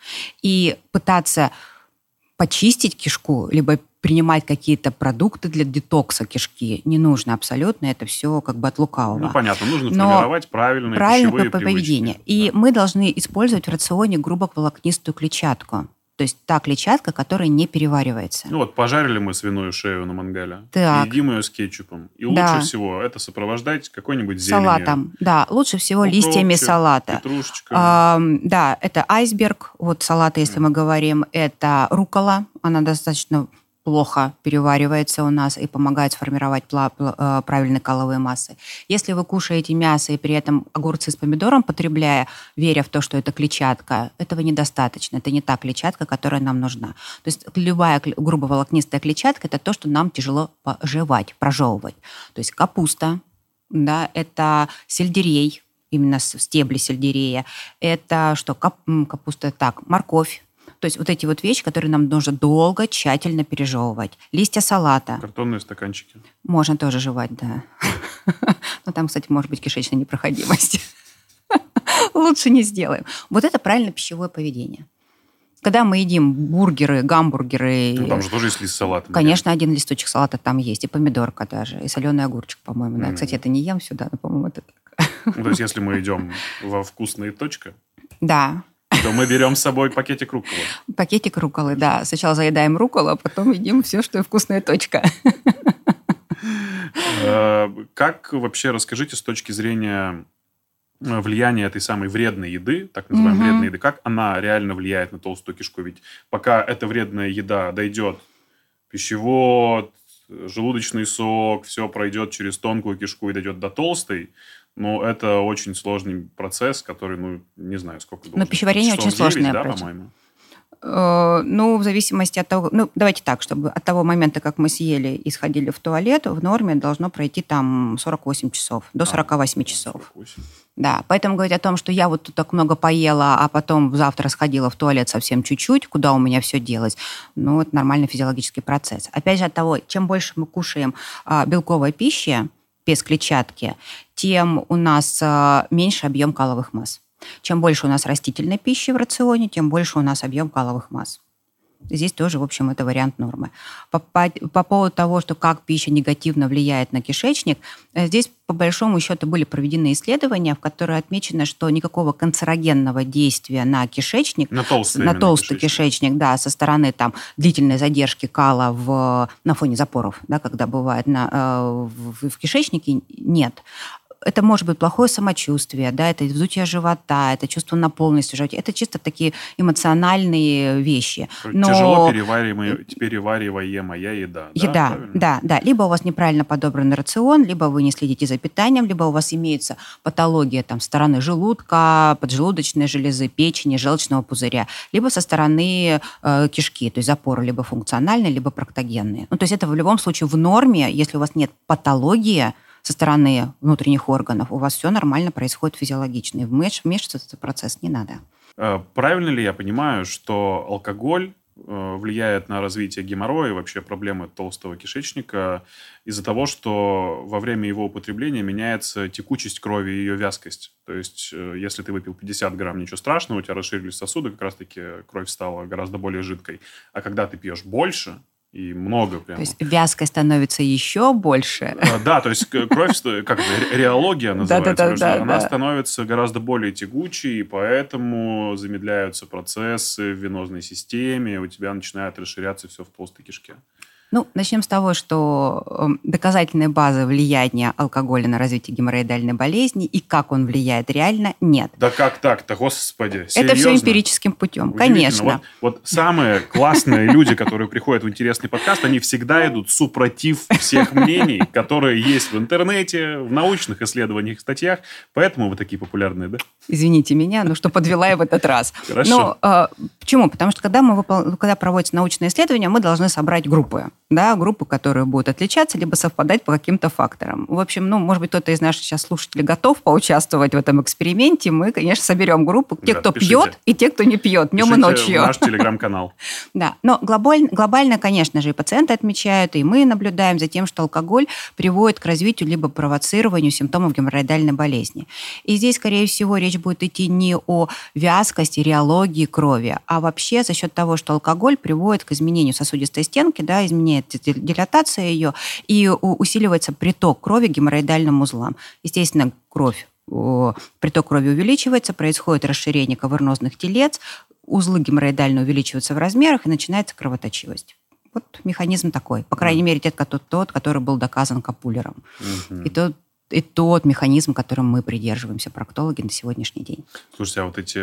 И пытаться почистить кишку, либо принимать какие-то продукты для детокса кишки не нужно абсолютно, это все как бы от лукавого. Ну, понятно, нужно Но формировать правильные правильное пищевые поведение. Привычки. И да. мы должны использовать в рационе грубоволокнистую клетчатку. То есть та клетчатка, которая не переваривается. Ну вот, пожарили мы свиную шею на мангале. Так. Едим ее с кетчупом. И да. лучше всего это сопровождать какой-нибудь зеленью. Салатом, да. Лучше всего Укропчик, листьями салата. Петрушечка. А, да, это айсберг, вот салаты, если мы говорим. Это рукола, она достаточно плохо переваривается у нас и помогает сформировать э, правильные каловые массы. Если вы кушаете мясо и при этом огурцы с помидором потребляя, веря в то, что это клетчатка, этого недостаточно. Это не та клетчатка, которая нам нужна. То есть любая грубоволокнистая клетчатка – это то, что нам тяжело пожевать, прожевывать. То есть капуста, да, это сельдерей, именно стебли сельдерея. Это что, кап, капуста, так, морковь, то есть вот эти вот вещи, которые нам нужно долго, тщательно пережевывать. Листья салата. Картонные стаканчики. Можно тоже жевать, да. Но там, кстати, может быть кишечная непроходимость. Лучше не сделаем. Вот это правильное пищевое поведение. Когда мы едим бургеры, гамбургеры... Ну, там же тоже есть лист салата. Конечно, один листочек салата там есть, и помидорка даже, и соленый огурчик, по-моему. Да. Кстати, это не ем сюда, но, по-моему, это так. Ну, то есть, если мы идем во вкусные точка, да то мы берем с собой пакетик руколы. Пакетик руколы, да. Сначала заедаем руколу, а потом едим все, что вкусная точка. Э, как вообще, расскажите с точки зрения э, влияния этой самой вредной еды, так называемой вредной еды, как она реально влияет на толстую кишку? Ведь пока эта вредная еда дойдет пищевод, желудочный сок, все пройдет через тонкую кишку и дойдет до толстой, но это очень сложный процесс, который, ну, не знаю, сколько должен. Но пищеварение очень 9, сложное. Да, по-моему? Э, ну, в зависимости от того, ну, давайте так, чтобы от того момента, как мы съели и сходили в туалет, в норме должно пройти там 48 часов, до 48 а, часов. 48. Да, поэтому говорить о том, что я вот тут так много поела, а потом завтра сходила в туалет совсем чуть-чуть, куда у меня все делось, ну, это нормальный физиологический процесс. Опять же, от того, чем больше мы кушаем а, белковой пищи, без клетчатки, тем у нас а, меньше объем каловых масс. Чем больше у нас растительной пищи в рационе, тем больше у нас объем каловых масс. Здесь тоже, в общем, это вариант нормы. По, по, по поводу того, что как пища негативно влияет на кишечник, э, здесь по большому счету были проведены исследования, в которых отмечено, что никакого канцерогенного действия на кишечник, на толстый, на толстый кишечник. кишечник, да, со стороны там длительной задержки кала в, на фоне запоров, да, когда бывает на, э, в, в кишечнике, нет это может быть плохое самочувствие, да, это вздутие живота, это чувство наполненности живота. Это чисто такие эмоциональные вещи. Но... Тяжело перевариваемая, перевариваемая еда. Еда, да, да, да. Либо у вас неправильно подобранный рацион, либо вы не следите за питанием, либо у вас имеется патология там, стороны желудка, поджелудочной железы, печени, желчного пузыря, либо со стороны э, кишки, то есть запоры либо функциональные, либо проктогенные. Ну, то есть это в любом случае в норме, если у вас нет патологии, со стороны внутренних органов, у вас все нормально происходит физиологично. И вмешиваться в этот процесс не надо. Э, правильно ли я понимаю, что алкоголь э, влияет на развитие геморроя и вообще проблемы толстого кишечника из-за того, что во время его употребления меняется текучесть крови и ее вязкость. То есть, э, если ты выпил 50 грамм, ничего страшного, у тебя расширились сосуды, как раз-таки кровь стала гораздо более жидкой. А когда ты пьешь больше, и много прямо. То есть вязкой становится еще больше. А, да, то есть кровь, как реология называется, да, да, да, она да. становится гораздо более тягучей, и поэтому замедляются процессы в венозной системе, у тебя начинает расширяться все в толстой кишке. Ну, начнем с того, что эм, доказательной базы влияния алкоголя на развитие геморроидальной болезни и как он влияет реально, нет. Да как так-то, господи, серьезно? Это все эмпирическим путем, конечно. Вот, вот самые классные люди, которые приходят в интересный подкаст, они всегда идут супротив всех мнений, которые есть в интернете, в научных исследованиях, статьях, поэтому вы такие популярные, да? Извините меня, но что подвела я в этот раз. Хорошо. Но, э, почему? Потому что когда, мы выпол... когда проводятся научные исследования, мы должны собрать группы да, группы, которые будут отличаться, либо совпадать по каким-то факторам. В общем, ну, может быть, кто-то из наших сейчас слушателей готов поучаствовать в этом эксперименте. Мы, конечно, соберем группу. Те, да, кто пишите. пьет, и те, кто не пьет, днем пишите и ночью. в наш телеграм-канал. Да, но глобально, глобально, конечно же, и пациенты отмечают, и мы наблюдаем за тем, что алкоголь приводит к развитию либо провоцированию симптомов геморроидальной болезни. И здесь, скорее всего, речь будет идти не о вязкости, реологии крови, а вообще за счет того, что алкоголь приводит к изменению сосудистой стенки, да, изменению меняется дилатация ее, и усиливается приток крови к геморроидальным узлам. Естественно, кровь приток крови увеличивается, происходит расширение кавернозных телец, узлы геморроидально увеличиваются в размерах, и начинается кровоточивость. Вот механизм такой. По крайней мере, тот, тот который был доказан Капулером. Угу. И тот, и тот механизм, которым мы придерживаемся, проктологи, на сегодняшний день. Слушайте, а вот эти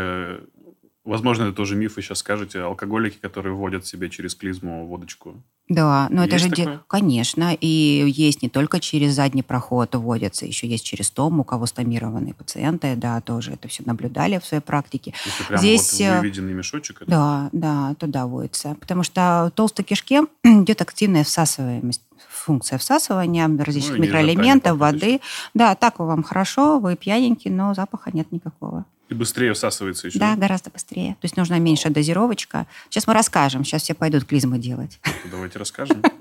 Возможно, это тоже миф, вы сейчас скажете. Алкоголики, которые вводят себе через клизму водочку. Да, но это же, такое? конечно, и есть не только через задний проход вводятся, еще есть через том, у кого стомированные пациенты, да, тоже это все наблюдали в своей практике. Если прямо Здесь, вот выведенный мешочек? Это... Да, да, туда вводится. Потому что в толстой кишке идет активная всасываемость функция всасывания различных ну, микроэлементов, воды. Да, так вам хорошо, вы пьяненький, но запаха нет никакого. И быстрее всасывается еще. Да, гораздо быстрее. То есть нужна меньшая дозировочка. Сейчас мы расскажем. Сейчас все пойдут клизмы делать. Давайте расскажем.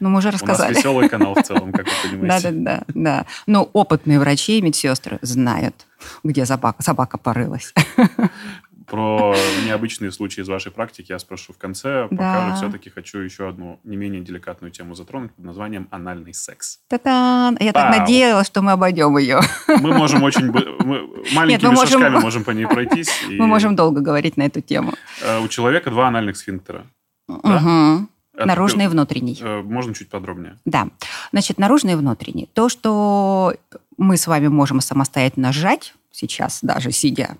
Ну, мы уже рассказали. У нас веселый канал в целом, как вы понимаете. Да, да, да. да. Но опытные врачи и медсестры знают, где собака, собака порылась. Про необычные случаи из вашей практики я спрошу в конце. Пока да. все-таки хочу еще одну не менее деликатную тему затронуть под названием анальный секс. Та-та! Я так надеялась, что мы обойдем ее. Мы можем очень... Мы маленькими Нет, мы можем... шажками можем по ней пройтись. Мы можем долго говорить на эту тему. Э, у человека два анальных сфинктера. Угу. Это, наружный и внутренний. Э, можно чуть подробнее? Да. Значит, наружный и внутренний. То, что мы с вами можем самостоятельно сжать сейчас, даже сидя,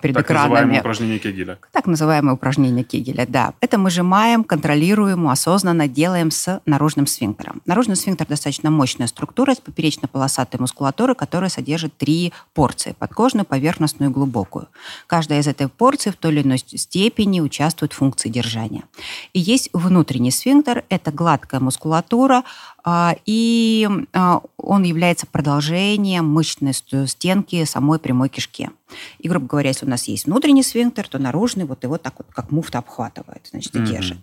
перед так экранами. Так называемое упражнение Кегеля. Так называемое упражнение Кегеля, да. Это мы сжимаем, контролируем, осознанно делаем с наружным сфинктером. Наружный сфинктер достаточно мощная структура с поперечно-полосатой мускулатурой, которая содержит три порции – подкожную, поверхностную и глубокую. Каждая из этой порций в той или иной степени участвует в функции держания. И есть внутренний сфинктер – это гладкая мускулатура, а, и а, он является продолжением мышечной стенки самой прямой кишки. И, грубо говоря, если у нас есть внутренний сфинктер, то наружный вот его так вот, как муфта обхватывает, значит, и mm-hmm. держит.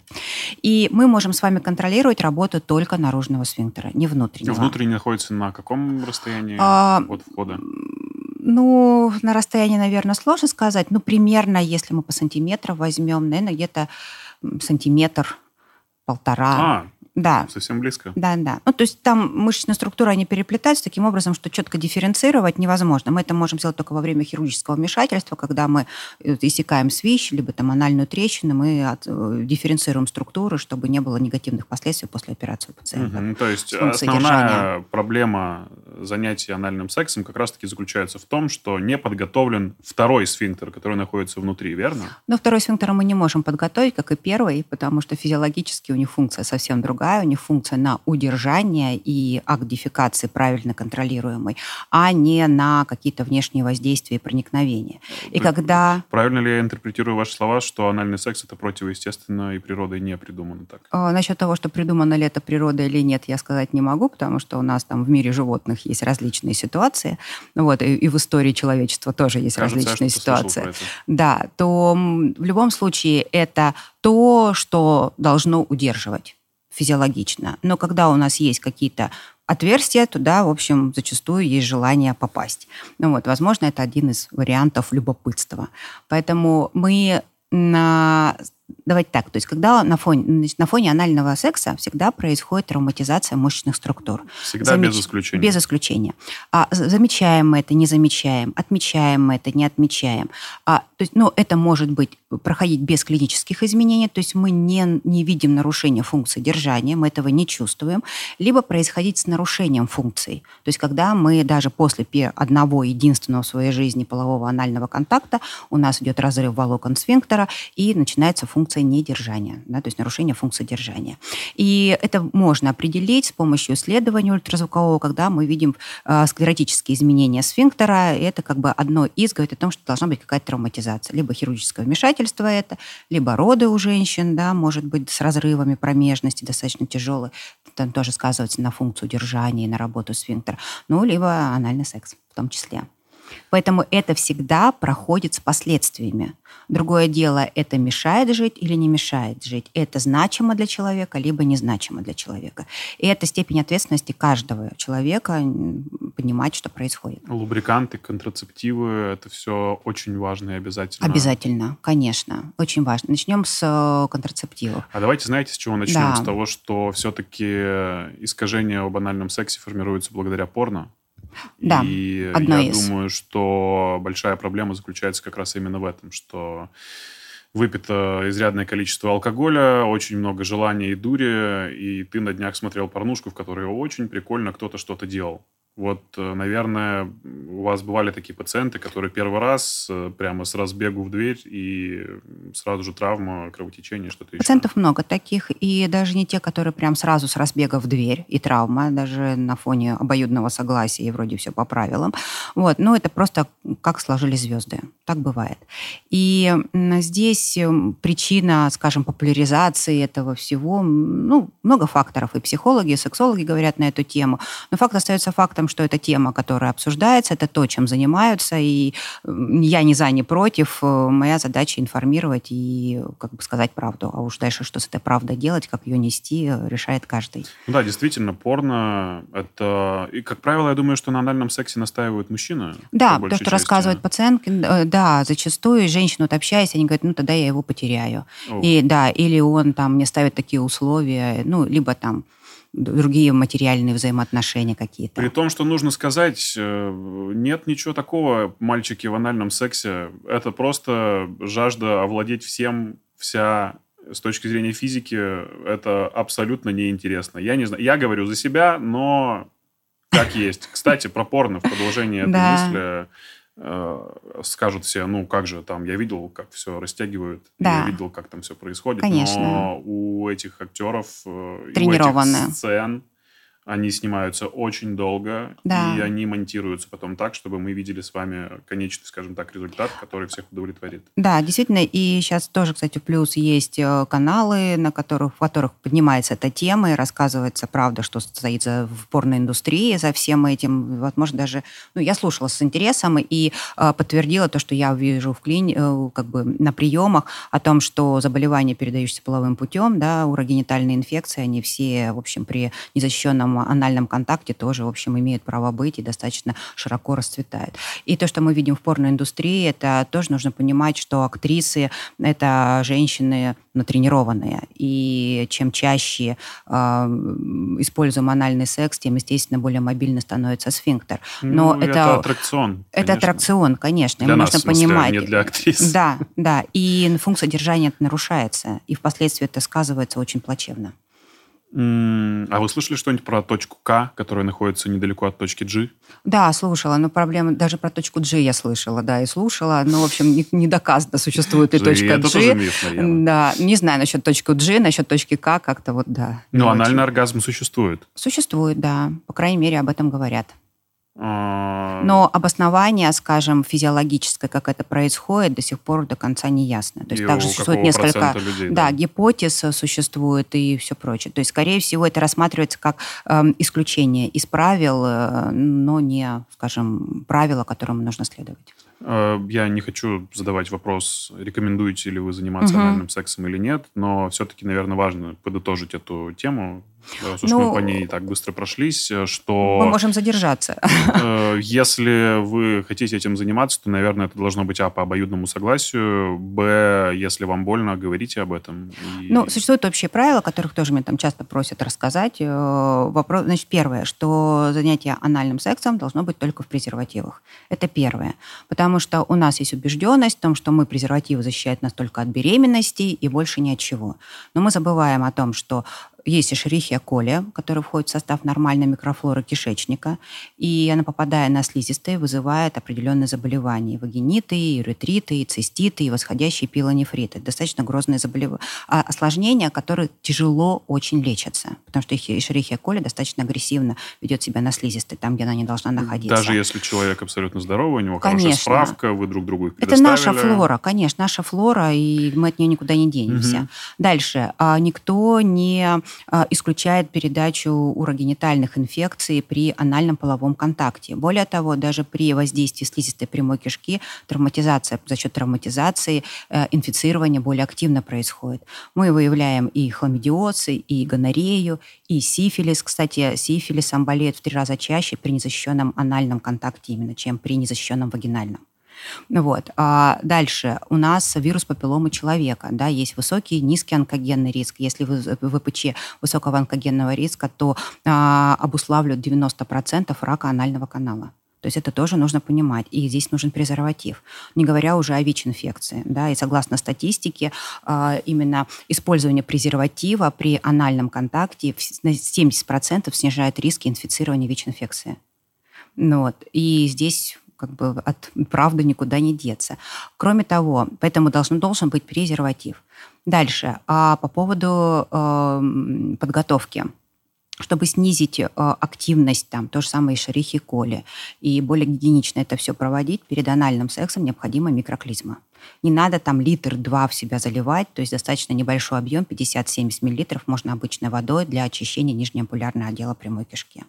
И мы можем с вами контролировать работу только наружного сфинктера, не внутреннего. Внутренний находится на каком расстоянии а, от входа? Ну, на расстоянии, наверное, сложно сказать. Ну, примерно, если мы по сантиметрам возьмем, наверное, где-то сантиметр полтора. А, да. Совсем близко. Да, да. Ну, то есть там мышечная структура, они переплетаются таким образом, что четко дифференцировать невозможно. Мы это можем сделать только во время хирургического вмешательства, когда мы э, иссякаем свищ, либо там анальную трещину, мы от, э, дифференцируем структуры, чтобы не было негативных последствий после операции у пациента. Угу. То есть основная держания. проблема занятия анальным сексом как раз-таки заключается в том, что не подготовлен второй сфинктер, который находится внутри, верно? Но второй сфинктер мы не можем подготовить, как и первый, потому что физиологически у них функция совсем другая другая, у них функция на удержание и акт дефекации правильно контролируемый, а не на какие-то внешние воздействия и проникновения. И когда... Правильно ли я интерпретирую ваши слова, что анальный секс это противоестественно и природой не придумано так? А, насчет того, что придумано ли это природой или нет, я сказать не могу, потому что у нас там в мире животных есть различные ситуации, вот, и, и в истории человечества тоже есть Кажется, различные ситуации. Да, то в любом случае это то, что должно удерживать физиологично. Но когда у нас есть какие-то отверстия, туда, в общем, зачастую есть желание попасть. Ну вот, возможно, это один из вариантов любопытства. Поэтому мы на давайте так, то есть когда на фоне, значит, на фоне анального секса всегда происходит травматизация мышечных структур. Всегда Замеч... без исключения. Без исключения. А, замечаем мы это, не замечаем, отмечаем мы это, не отмечаем. А, то есть, ну, это может быть проходить без клинических изменений, то есть мы не, не видим нарушения функции держания, мы этого не чувствуем, либо происходить с нарушением функций. То есть когда мы даже после одного единственного в своей жизни полового анального контакта у нас идет разрыв волокон сфинктера и начинается функция недержания, да, то есть нарушение функции держания. И это можно определить с помощью исследования ультразвукового, когда мы видим э, склеротические изменения сфинктера, и это как бы одно из говорит о том, что должна быть какая-то травматизация, либо хирургическое вмешательство это, либо роды у женщин, да, может быть, с разрывами промежности достаточно тяжелые, там тоже сказывается на функцию держания и на работу сфинктера, ну, либо анальный секс в том числе. Поэтому это всегда проходит с последствиями. Другое дело, это мешает жить или не мешает жить. Это значимо для человека, либо незначимо для человека. И это степень ответственности каждого человека понимать, что происходит. Лубриканты, контрацептивы – это все очень важно и обязательно. Обязательно, конечно. Очень важно. Начнем с э, контрацептивов. А давайте, знаете, с чего начнем? Да. С того, что все-таки искажения о банальном сексе формируются благодаря порно. Да, и одно я из. думаю, что большая проблема заключается как раз именно в этом, что выпито изрядное количество алкоголя, очень много желания и дури, и ты на днях смотрел порнушку, в которой очень прикольно кто-то что-то делал. Вот, э, наверное, у вас бывали такие пациенты, которые первый раз э, прямо с разбегу в дверь и сразу же травма, кровотечение, что-то еще. Пациентов много таких, и даже не те, которые прям сразу с разбега в дверь и травма, даже на фоне обоюдного согласия и вроде все по правилам. Вот, но это просто как сложились звезды. Так бывает. И здесь причина, скажем, популяризации этого всего, ну, много факторов. И психологи, и сексологи говорят на эту тему. Но факт остается фактом, что это тема, которая обсуждается, это то, чем занимаются, и я не за, не против. Э, моя задача информировать и, как бы сказать правду. А уж дальше, что с этой правдой делать, как ее нести, решает каждый. Ну да, действительно, порно – это... И, как правило, я думаю, что на анальном сексе настаивают мужчины. Да, то, что части. рассказывают пациентки, э, да, зачастую женщины, вот общаясь, они говорят, ну, тогда я его потеряю. О. И да, или он там мне ставит такие условия, ну, либо там другие материальные взаимоотношения какие-то. При том, что нужно сказать, э, нет ничего такого, мальчики, в анальном сексе. Это просто жажда овладеть всем, вся с точки зрения физики, это абсолютно неинтересно. Я не знаю, я говорю за себя, но как есть. Кстати, про порно в продолжении этой мысли скажут все, ну как же там, я видел, как все растягивают, да. я видел, как там все происходит. Конечно. Но у этих актеров, э, у этих сцен они снимаются очень долго, да. и они монтируются потом так, чтобы мы видели с вами конечный, скажем так, результат, который всех удовлетворит. Да, действительно. И сейчас тоже, кстати, плюс есть э, каналы, на которых, в которых поднимается эта тема и рассказывается правда, что стоит за, в порноиндустрии за всем этим. Возможно, даже... Ну, я слушала с интересом и э, подтвердила то, что я вижу в клини... э, как бы на приемах о том, что заболевания, передающиеся половым путем, да, урогенитальные инфекции, они все, в общем, при незащищенном анальном контакте тоже, в общем, имеют право быть и достаточно широко расцветают. И то, что мы видим в порноиндустрии, это тоже нужно понимать, что актрисы — это женщины натренированные. И чем чаще э, используем анальный секс, тем, естественно, более мобильно становится сфинктер. Но ну, это, это аттракцион. Это аттракцион, конечно. Для нас, нужно смысле, понимать. не для актрис. Да, да. И функция держания нарушается. И впоследствии это сказывается очень плачевно. А вы слышали что-нибудь про точку К, которая находится недалеко от точки G? Да, слушала, но проблема даже про точку G я слышала, да, и слушала, но, в общем, не, не доказано, существует ли точка это G. тоже миф. Да, не знаю насчет точки G, насчет точки К, как-то вот, да. Но анальный очень. оргазм существует. Существует, да, по крайней мере, об этом говорят. А, Но обоснование, скажем, физиологическое, как это происходит, до сих пор до конца не ясно. То есть и также существует несколько людей, да, гипотез э, существует и все прочее. То есть, скорее всего, это рассматривается как эм, исключение из правил, э, но не, скажем, правило, которому нужно следовать. Э, Я не хочу задавать вопрос, рекомендуете ли вы заниматься Мгм. анальным сексом или нет, но все-таки, наверное, важно подытожить эту тему, раз уж Ну, мы по ней так быстро прошлись, э, что Мы можем задержаться. э, если вы хотите этим заниматься, то, наверное, это должно быть, а, по обоюдному согласию, б, если вам больно, говорите об этом. И- Ну, существуют общие правила, которых тоже меня там часто просят рассказать. Э, Вопрос, значит, первое, что занятие анальным сексом должно быть только в презервативах. Это первое. Потому что у нас есть убежденность в том, что мы презервативы защищают нас только от беременности и больше ни от чего. Но мы забываем о том, что есть эшерихия коли, которая входит в состав нормальной микрофлоры кишечника, и она, попадая на слизистые, вызывает определенные заболевания. Вагиниты, и уретриты, и циститы, и восходящие пилонефриты. Достаточно грозные заболевания. А осложнения, которые тяжело очень лечатся. Потому что эшерихия коли достаточно агрессивно ведет себя на слизистой, там, где она не должна находиться. Даже если человек абсолютно здоровый, у него хорошая Конечно. справка, вы друг другу их Это наша флора, конечно, наша флора, и мы от нее никуда не денемся. Мгм. Дальше. А, Никто не исключает передачу урогенитальных инфекций при анальном половом контакте. Более того, даже при воздействии слизистой прямой кишки травматизация, за счет травматизации э, инфицирование более активно происходит. Мы выявляем и хламидиоз, и гонорею, и сифилис. Кстати, сифилисом болеют в три раза чаще при незащищенном анальном контакте именно, чем при незащищенном вагинальном. Вот. А дальше у нас вирус папилломы человека. Да, есть высокий, низкий онкогенный риск. Если вы ВПЧ высокого онкогенного риска, то а, обуславливают 90% рака анального канала. То есть это тоже нужно понимать. И здесь нужен презерватив. Не говоря уже о ВИЧ-инфекции. Да, и согласно статистике, а, именно использование презерватива при анальном контакте на 70% снижает риски инфицирования ВИЧ-инфекции. Ну, вот. И здесь как бы от правды никуда не деться. Кроме того, поэтому должен, должен быть презерватив. Дальше, а по поводу э, подготовки. Чтобы снизить э, активность, там, то же самое и шерихи коли, и более гигиенично это все проводить, перед анальным сексом необходима микроклизма. Не надо там литр-два в себя заливать, то есть достаточно небольшой объем, 50-70 миллилитров, можно обычной водой для очищения нижнеампулярного отдела прямой кишки.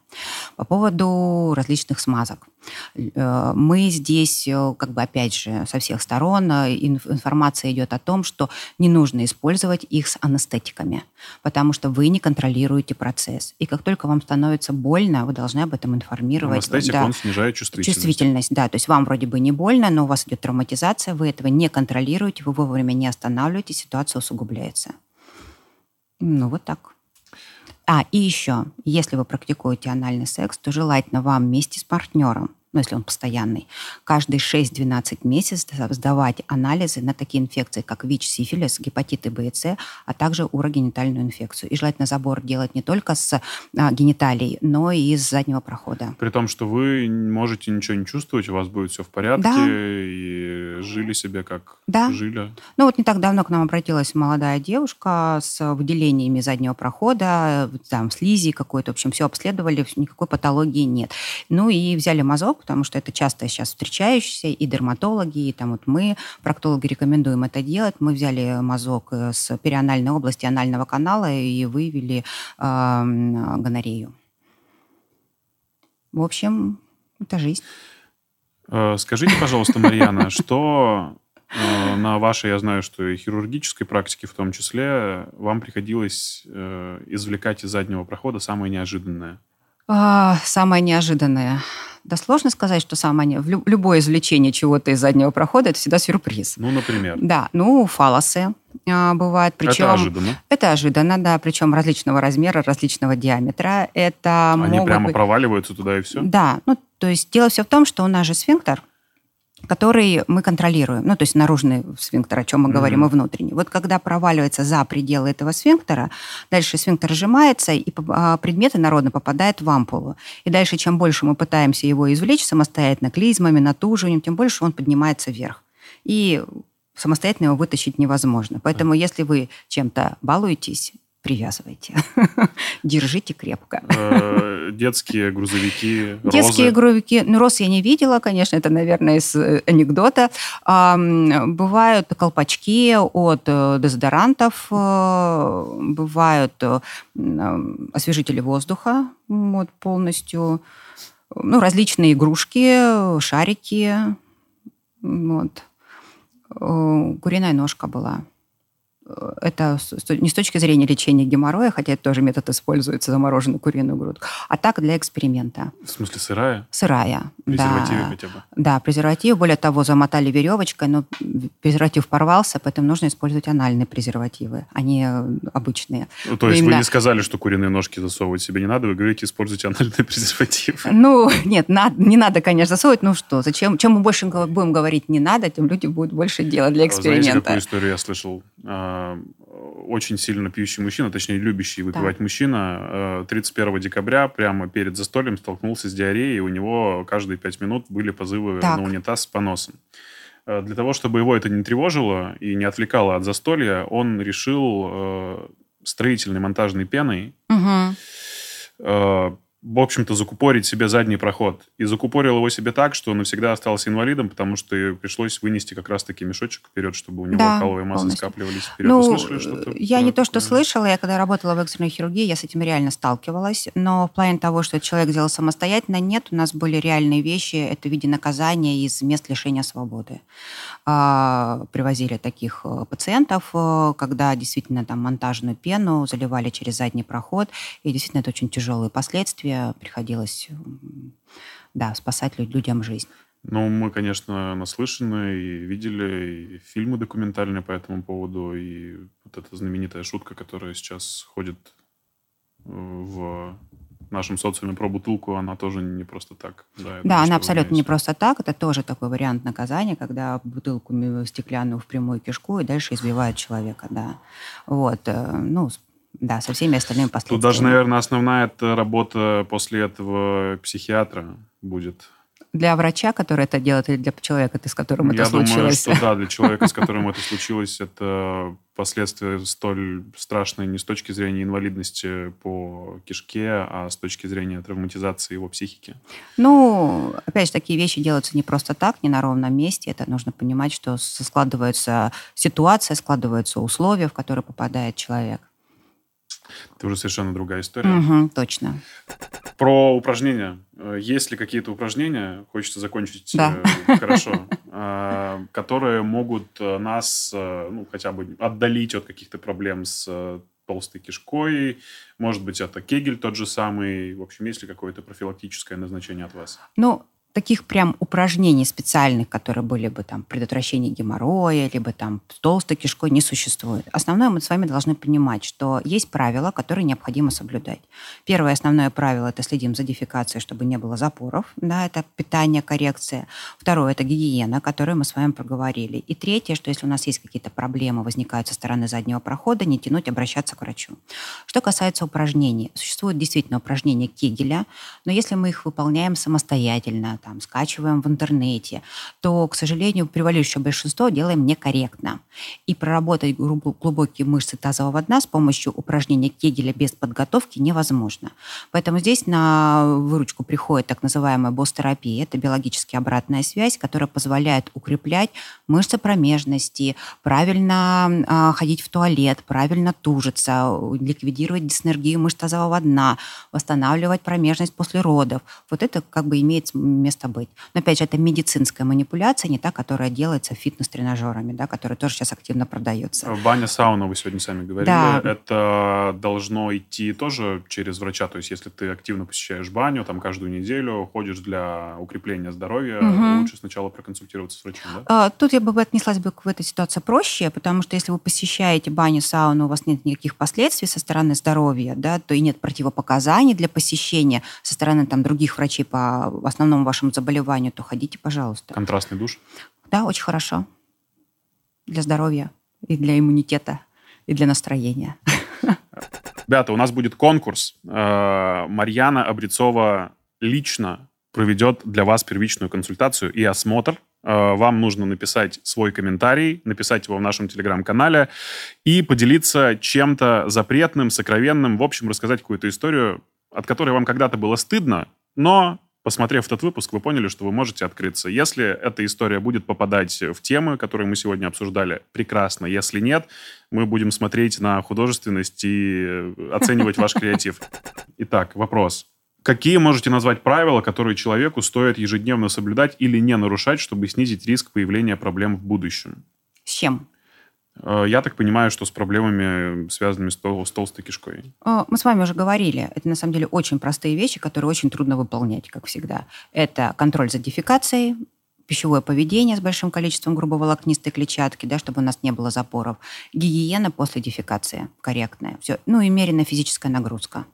По поводу различных смазок. Э, Мы здесь, э, как бы опять же, со всех сторон э, инф- информация идет о том, что не нужно использовать их с анестетиками, потому что вы не контролируете процесс. И как только вам становится больно, вы должны об этом информировать. Анестетик, Да. он снижает чувствительность. Чувствительность, да. То есть вам вроде бы не больно, но у вас идет травматизация, вы этого не контролируете, вы вовремя не останавливаете, ситуация усугубляется. Ну, вот так. А, и еще, если вы практикуете анальный секс, то желательно вам вместе с партнером, ну, если он постоянный, каждые 6-12 месяцев сдавать анализы на такие инфекции, как ВИЧ, сифилис, гепатиты Б и С, а также урогенитальную инфекцию. И желательно забор делать не только с а, гениталий, но и из заднего прохода. При том, что вы можете ничего не чувствовать, у вас будет все в порядке, Да. и жили себе как Да. жили. Ну вот не так давно к нам обратилась молодая девушка с выделениями заднего прохода, там слизи какой-то, в общем, все обследовали, никакой патологии нет. Ну и взяли мазок, потому что это часто сейчас встречающиеся, и дерматологи, и там вот мы, проктологи, рекомендуем это делать. Мы взяли мазок э, с перианальной области анального канала и выявили э, гонорею. В общем, это жизнь. Э, Скажите, пожалуйста, Марьяна, что э, на вашей, я знаю, что и хирургической практике в том числе, вам приходилось извлекать из заднего прохода самое неожиданное? А, самое неожиданное. Да сложно сказать, что самое... Любое извлечение чего-то из заднего прохода – это всегда сюрприз. Ну, например. Да, ну, фалосы а, бывают. Причем, Это ожиданно. Это ожиданно, да, причем различного размера, различного диаметра. Это Они прямо быть- проваливаются туда и все? Да, ну, то есть дело все в том, что у нас же сфинктер, который мы контролируем. Ну, то есть наружный сфинктер, о чем мы говорим, mm-hmm. и внутренний. Вот когда проваливается за пределы этого сфинктера, дальше сфинктер сжимается, и а, предметы народно попадают в ампулу. И дальше, чем больше мы пытаемся его извлечь самостоятельно, клизмами, натуживанием, тем больше он поднимается вверх. И самостоятельно его вытащить невозможно. Поэтому, если вы чем-то балуетесь, привязывайте. Держите крепко. Э, детские грузовики, Детские грузовики. Ну, роз я не видела, конечно, это, наверное, из э, анекдота. Бывают колпачки от э, дезодорантов, бывают освежители воздуха вот, полностью, ну, различные игрушки, шарики. Вот. Куриная ножка была это не с точки зрения лечения геморроя, хотя это тоже метод используется, замороженную куриную грудку, а так для эксперимента. В смысле сырая? Сырая, презервативы да. хотя бы? Да, презерватив. Более того, замотали веревочкой, но презерватив порвался, поэтому нужно использовать анальные презервативы, а не обычные. Ну, то есть Именно... вы не сказали, что куриные ножки засовывать себе не надо, вы говорите, используйте анальные презервативы. Ну, нет, не надо, конечно, засовывать. Ну что, зачем? Чем мы больше будем говорить не надо, тем люди будут больше делать для эксперимента. Знаете, какую историю я слышал? Э, очень сильно пьющий мужчина, точнее, любящий выпивать да. мужчина, 31 э, декабря прямо перед застольем столкнулся с диареей, и у него каждые пять минут были позывы так. на унитаз с поносом. Э, для того, чтобы его это не тревожило и не отвлекало от застолья, он решил строительной монтажной пеной угу в общем-то, закупорить себе задний проход. И закупорил его себе так, что он навсегда остался инвалидом, потому что пришлось вынести как раз-таки мешочек вперед, чтобы у него да, каловые массы полностью. скапливались вперед. Ну, Вы слышали что-то? Я не то, что слышала. Я когда работала в экстренной хирургии, я с этим реально сталкивалась. Но в плане того, что человек делал самостоятельно, нет. У нас были реальные вещи. Это в виде наказания из мест лишения свободы. А, привозили таких э, пациентов, э, когда действительно там монтажную пену заливали через задний проход. И действительно это очень тяжелые последствия действия приходилось да, спасать людям жизнь. Ну, мы, конечно, наслышаны и видели и фильмы документальные по этому поводу, и вот эта знаменитая шутка, которая сейчас ходит э, в нашем социуме про бутылку, она тоже не просто так. Да, да она абсолютно не просто так. Это тоже такой вариант наказания, когда бутылку стеклянную в прямую кишку и дальше избивают человека, да. Вот, э, ну, да, со всеми остальными последствиями. Тут даже, наверное, основная работа после этого психиатра будет. Для врача, который это делает, или для человека, с которым это Я случилось? Я думаю, что да, для человека, с которым это случилось, это последствия столь страшные не с точки зрения инвалидности по кишке, а с точки зрения травматизации его психики. Ну, опять же, такие вещи делаются не просто так, не на ровном месте. Это нужно понимать, что складывается ситуация, складываются условия, в которые попадает человек. Это уже совершенно другая история. Угу, точно. Про упражнения. Э, есть ли какие-то упражнения, хочется закончить да. Э, хорошо, э, которые могут нас ну, хотя бы отдалить от каких-то проблем с толстой кишкой, может быть, это кегель тот же самый. В общем, есть ли какое-то профилактическое назначение от вас? Ну, таких прям упражнений специальных, которые были бы там предотвращение геморроя, либо там толстой кишкой, не существует. Основное мы с вами должны понимать, что есть правила, которые необходимо соблюдать. Первое основное правило – это следим за дефекацией, чтобы не было запоров. Да, это питание, коррекция. Второе – это гигиена, которую мы с вами проговорили. И третье, что если у нас есть какие-то проблемы, возникают со стороны заднего прохода, не тянуть, обращаться к врачу. Что касается упражнений. Существуют действительно упражнения Кегеля, но если мы их выполняем самостоятельно, там, скачиваем в интернете, то, к сожалению, превалирующее большинство делаем некорректно. И проработать глубокие мышцы тазового дна с помощью упражнения Кегеля без подготовки невозможно. Поэтому здесь на выручку приходит так называемая босс-терапия. Это биологически обратная связь, которая позволяет укреплять мышцы промежности, правильно э, ходить в туалет, правильно тужиться, ликвидировать диснергию мышц тазового дна, восстанавливать промежность после родов. Вот это как бы имеет место быть. Но опять же, это медицинская манипуляция, не та, которая делается фитнес-тренажерами, да, которая тоже сейчас активно продается. Баня, сауна, вы сегодня сами говорили, да. это должно идти тоже через врача. То есть, если ты активно посещаешь баню, там каждую неделю ходишь для укрепления здоровья, угу. лучше сначала проконсультироваться с врачом, да? А, тут я бы отнеслась бы к этой ситуации проще, потому что если вы посещаете баню, сауну, у вас нет никаких последствий со стороны здоровья, да, то и нет противопоказаний для посещения со стороны там, других врачей по основному вашему вашему заболеванию, то ходите, пожалуйста. Контрастный душ? Да, очень хорошо. Для здоровья и для иммунитета, и для настроения. Ребята, у нас будет конкурс. Э, Марьяна Обрецова лично проведет для вас первичную консультацию и осмотр. Э, вам нужно написать свой комментарий, написать его в нашем телеграм-канале и поделиться чем-то запретным, сокровенным, в общем, рассказать какую-то историю, от которой вам когда-то было стыдно, но посмотрев этот выпуск, вы поняли, что вы можете открыться. Если эта история будет попадать в темы, которые мы сегодня обсуждали, прекрасно. Если нет, мы будем смотреть на художественность и оценивать ваш креатив. Итак, вопрос. Какие можете назвать правила, которые человеку стоит ежедневно соблюдать или не нарушать, чтобы снизить риск появления проблем в будущем? С чем? Э, я так понимаю, что с проблемами, связанными с, тол- с толстой кишкой. Э, мы с вами уже говорили, это на самом деле очень простые вещи, которые очень трудно выполнять, как всегда. Это контроль за дефекацией, пищевое поведение с большим количеством грубоволокнистой клетчатки, да, чтобы у нас не было запоров, гигиена после дефекации корректная, все, ну и меренная физическая нагрузка.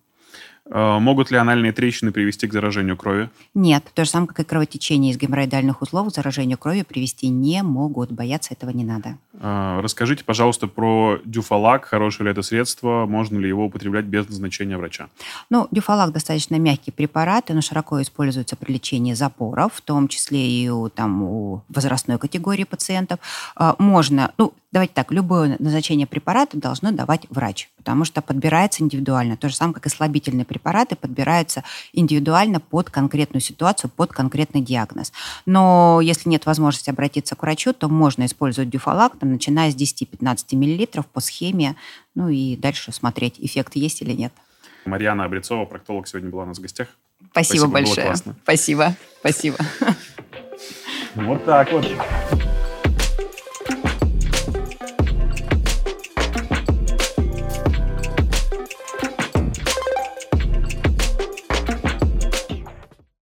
Э, могут ли анальные трещины привести к заражению крови? Нет, то же самое, как и кровотечение из геморроидальных узлов, к заражению крови привести не могут. Бояться этого не надо. Э, Расскажите, пожалуйста, про дюфалак. Хорошее ли это средство? Можно ли его употреблять без назначения врача? Ну, дюфалак достаточно мягкий препарат, он широко используется при лечении запоров, в том числе и у, там, у возрастной категории пациентов. Э, Можно, ну, давайте так, любое назначение препарата должно давать врач, потому что подбирается индивидуально. То же самое, как и слабительные препараты подбираются индивидуально под конкретную ситуацию, под конкретный диагноз. Но если нет возможности обратиться к врачу, то можно использовать дюфалак, там, начиная с 10-15 мл по схеме, ну и дальше смотреть, эффект есть или нет. Марьяна Обрецова, проктолог, сегодня была у нас в гостях. Спасибо, Спасибо, было большое. классно. Спасибо. Спасибо. Вот так вот.